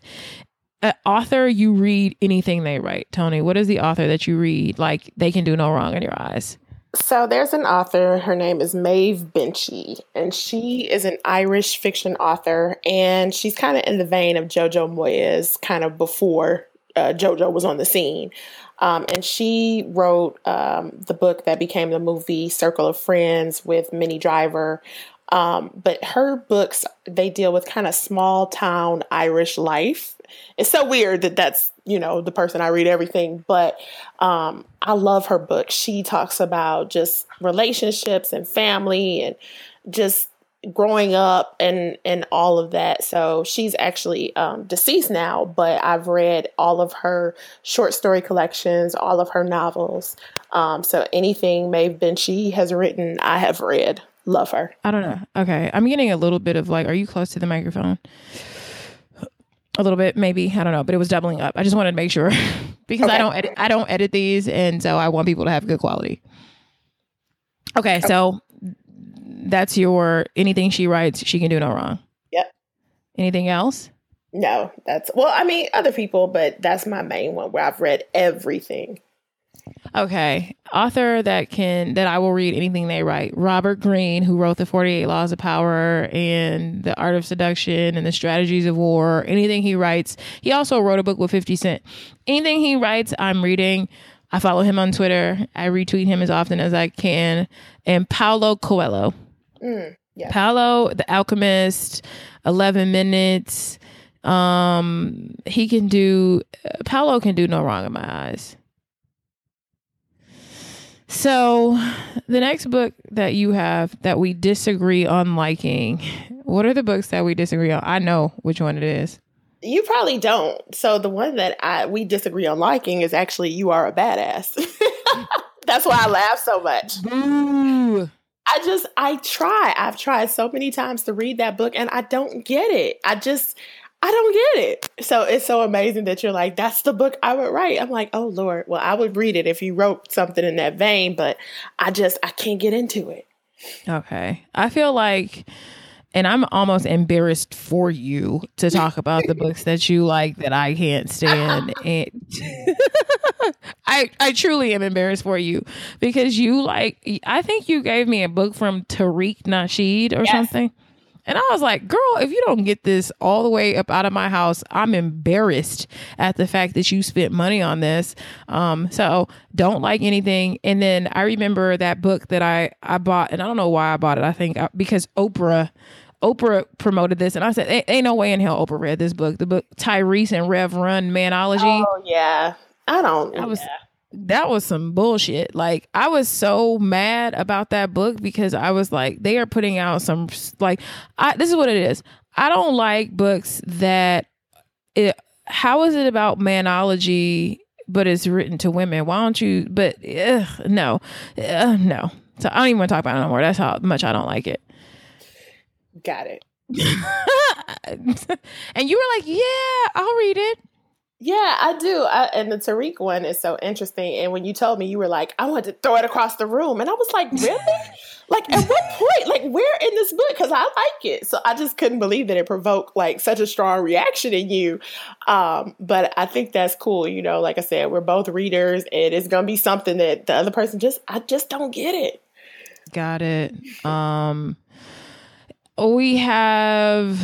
uh, author you read anything they write. Toni what is the author that you read? Like they can do no wrong in your eyes. So there's an author her name is maeve binchy and she is an irish fiction author and she's kind of in the vein of jojo moyes kind of before uh, jojo was on the scene um, and she wrote um, the book that became the movie Circle of Friends with Minnie Driver. Um, but her books, they deal with kind of small town Irish life. It's so weird that that's, you know, the person I read everything, but um, I love her book. She talks about just relationships and family and just growing up and and all of that. So she's actually um, deceased now, but I've read all of her short story collections, all of her novels. Um, so anything Maeve Binchy has written, I have read. Love her. I don't know. Okay, I'm getting a little bit of like, are you close to the microphone? A little bit, maybe. I don't know, but it was doubling up. I just wanted to make sure because okay. I don't edit. I don't edit these, and so I want people to have good quality. Okay, okay. so that's your anything she writes, she can do no wrong. Yep. Anything else? No, that's well, I mean, other people, but that's my main one where I've read everything. Okay. Author that can that I will read anything they write. Robert Greene, who wrote the 48 Laws of Power and The Art of Seduction and The Strategies of War. Anything he writes. He also wrote a book with 50 Cent. Anything he writes, I'm reading. I follow him on Twitter. I retweet him as often as I can. And Paulo Coelho. Mm, yeah. Paulo, the Alchemist, Eleven Minutes. Um, he can do. Paulo can do no wrong in my eyes. So, the next book that you have that we disagree on liking, what are the books that we disagree on? I know which one it is. You probably don't. So the one that I we disagree on liking is actually "You Are a Badass." That's why I laugh so much. Boo. I just I try. I've tried so many times to read that book and I don't get it. I just I don't get it. So it's so amazing that you're like, that's the book I would write. I'm like, oh Lord, well, I would read it if you wrote something in that vein, but I just I can't get into it. Okay. I feel like and I'm almost embarrassed for you to talk about the books that you like that I can't stand. And I I, I truly am embarrassed for you because you like I think you gave me a book from Tariq Nasheed or yes. something. And I was like, girl, if you don't get this all the way up out of my house, I'm embarrassed at the fact that you spent money on this. Um, so don't like anything. And then I remember that book that I, I bought, and I don't know why I bought it. I think uh, because Oprah Oprah promoted this, and I said, "Ain't no way in hell Oprah read this book." The book Tyrese and Rev Run Manology. Oh yeah, I don't. I was. Yeah. That was some bullshit. Like I was so mad about that book because I was like, they are putting out some like. I this is what it is. I don't like books that. It, how is it about manology, but it's written to women? Why don't you? But ugh, no, uh, no. So I don't even want to talk about it no more. That's how much I don't like it. Got it. and you were like, "Yeah, I'll read it." Yeah, I do. I, and the Tariq one is so interesting. And when you told me, you were like, "I want to throw it across the room," and I was like, "Really? like, at what point? Like, where in this book? Because I like it." So I just couldn't believe that it provoked like such a strong reaction in you. Um, but I think that's cool. You know, like I said, we're both readers, and it's gonna be something that the other person just I just don't get it. Got it. Um we have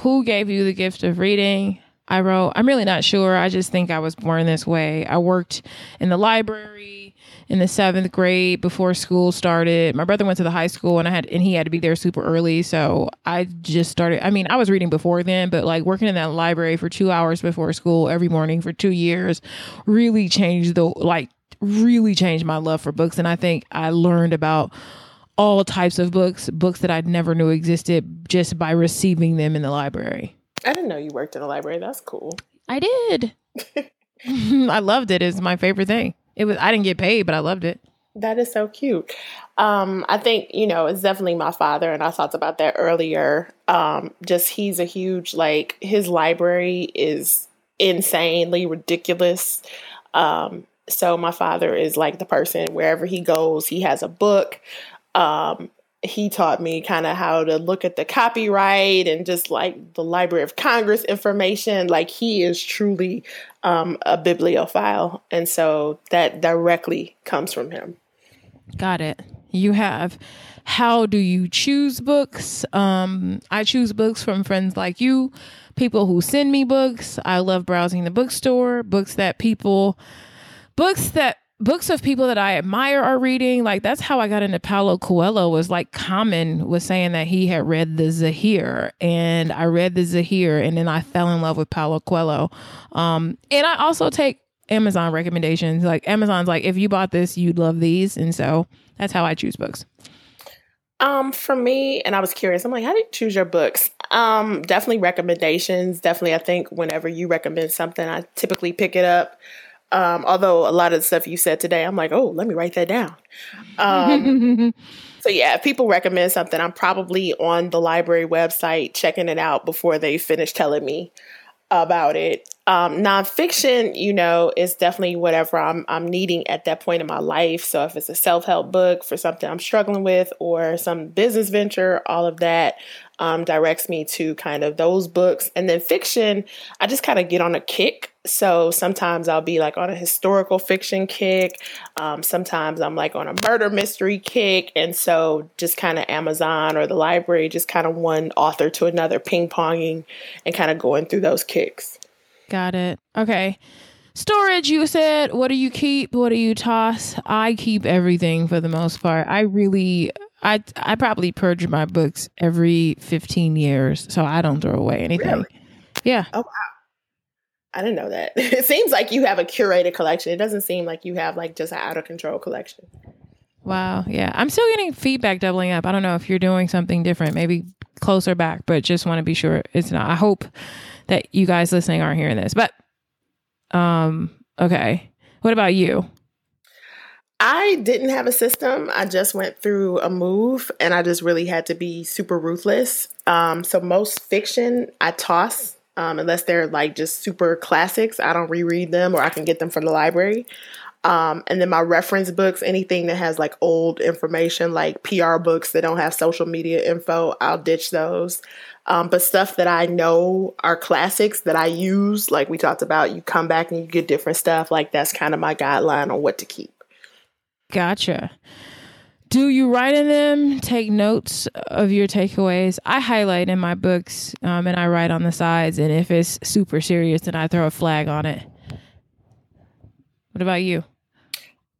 who gave you the gift of reading? I wrote, I'm really not sure. I just think I was born this way. I worked in the library in the seventh grade before school started. My brother went to the high school and I had and he had to be there super early. So I just started I mean, I was reading before then, but like working in that library for two hours before school every morning for two years really changed the like really changed my love for books. And I think I learned about all types of books, books that I never knew existed just by receiving them in the library. I didn't know you worked in a library. That's cool. I did. I loved it. It's my favorite thing. It was I didn't get paid, but I loved it. That is so cute. Um, I think, you know, it's definitely my father, and I talked about that earlier. Um, just he's a huge, like, his library is insanely ridiculous. Um, so my father is like the person wherever he goes, he has a book. Um, he taught me kind of how to look at the copyright and just like the Library of Congress information. Like he is truly um, a bibliophile. And so that directly comes from him. Got it. You have how do you choose books? Um, I choose books from friends like you, people who send me books. I love browsing the bookstore, books that people, books that books of people that I admire are reading. Like that's how I got into Paulo Coelho was like Common was saying that he had read the Zahir and I read the Zahir and then I fell in love with Paulo Coelho. Um, and I also take Amazon recommendations. Like Amazon's like, if you bought this, you'd love these. And so that's how I choose books. Um, for me, and I was curious, I'm like, how do you choose your books? Um, definitely recommendations. Definitely, I think whenever you recommend something, I typically pick it up. Um, although a lot of the stuff you said today, I'm like, oh, let me write that down. Um, so yeah, if people recommend something, I'm probably on the library website checking it out before they finish telling me about it. Um, nonfiction, you know, is definitely whatever I'm I'm needing at that point in my life. So if it's a self help book for something I'm struggling with, or some business venture, all of that um, directs me to kind of those books. And then fiction, I just kind of get on a kick. So sometimes I'll be like on a historical fiction kick. Um, sometimes I'm like on a murder mystery kick. And so just kind of Amazon or the library, just kind of one author to another, ping ponging and kind of going through those kicks. Got it. Okay. Storage, you said, what do you keep? What do you toss? I keep everything for the most part. I really I I probably purge my books every 15 years, so I don't throw away anything. Really? Yeah. Oh wow. I didn't know that. It seems like you have a curated collection. It doesn't seem like you have like just an out of control collection. Wow. Yeah. I'm still getting feedback doubling up. I don't know if you're doing something different, maybe closer back, but just want to be sure it's not. I hope that you guys listening aren't hearing this. But um okay. What about you? I didn't have a system. I just went through a move and I just really had to be super ruthless. Um, so most fiction I toss um, unless they're like just super classics. I don't reread them or I can get them from the library. Um, and then my reference books, anything that has like old information, like PR books that don't have social media info, I'll ditch those. Um, but stuff that I know are classics that I use, like we talked about, you come back and you get different stuff. Like that's kind of my guideline on what to keep. Gotcha. Do you write in them? Take notes of your takeaways. I highlight in my books um, and I write on the sides. And if it's super serious, then I throw a flag on it. What about you?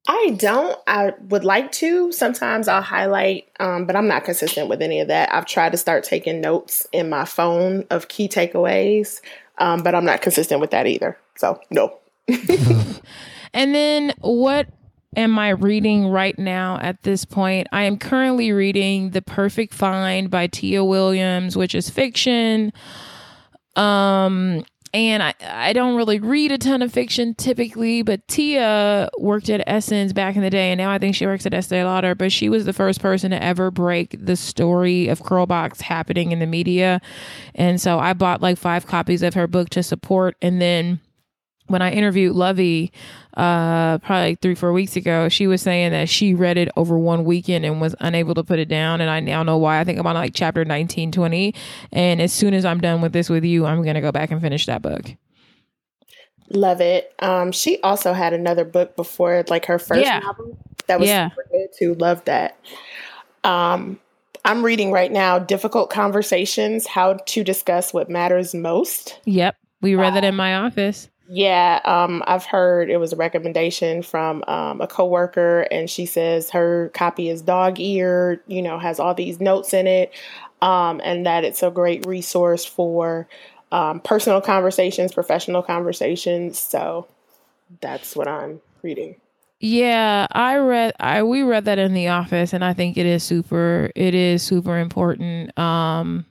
I don't. I would like to. Sometimes I'll highlight, um, but I'm not consistent with any of that. I've tried to start taking notes in my phone of key takeaways, um, but I'm not consistent with that either. So, no. and then what am I reading right now at this point? I am currently reading The Perfect Find by Tia Williams, which is fiction. Um and I, I don't really read a ton of fiction typically, but Tia worked at Essence back in the day, and now I think she works at Estee Lauder. But she was the first person to ever break the story of Curlbox happening in the media, and so I bought like five copies of her book to support, and then when I interviewed Lovey, uh, probably like three, four weeks ago, she was saying that she read it over one weekend and was unable to put it down. And I now know why. I think I'm on like chapter 19, 20. And as soon as I'm done with this with you, I'm going to go back and finish that book. Love it. Um, she also had another book before, like her first yeah. novel. That was yeah. super good too. Love that. Um, I'm reading right now Difficult Conversations How to Discuss What Matters Most. Yep. We read that in my office. Yeah, um, I've heard it was a recommendation from um, a coworker, and she says her copy is dog eared, you know, has all these notes in it, um, and that it's a great resource for um, personal conversations, professional conversations. So that's what I'm reading. Yeah, I read I we read that in the office and I think it is super it is super important. Um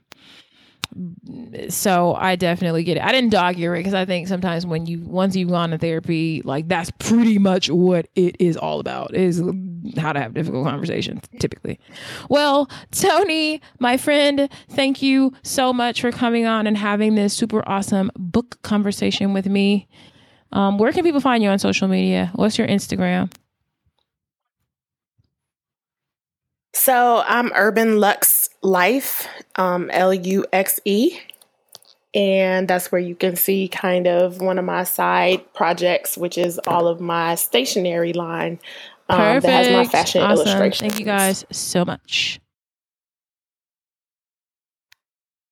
so I definitely get it. I didn't dog ear it because I think sometimes when you once you've gone to therapy, like that's pretty much what it is all about is how to have difficult conversations typically. Well, Toni, my friend, thank you so much for coming on and having this super awesome book conversation with me. Um, where can people find you on social media? What's your Instagram? So I'm Urban Luxe Life, um, L U X E. And that's where you can see kind of one of my side projects, which is all of my stationery line um, that has my fashion awesome. Thank you guys so much.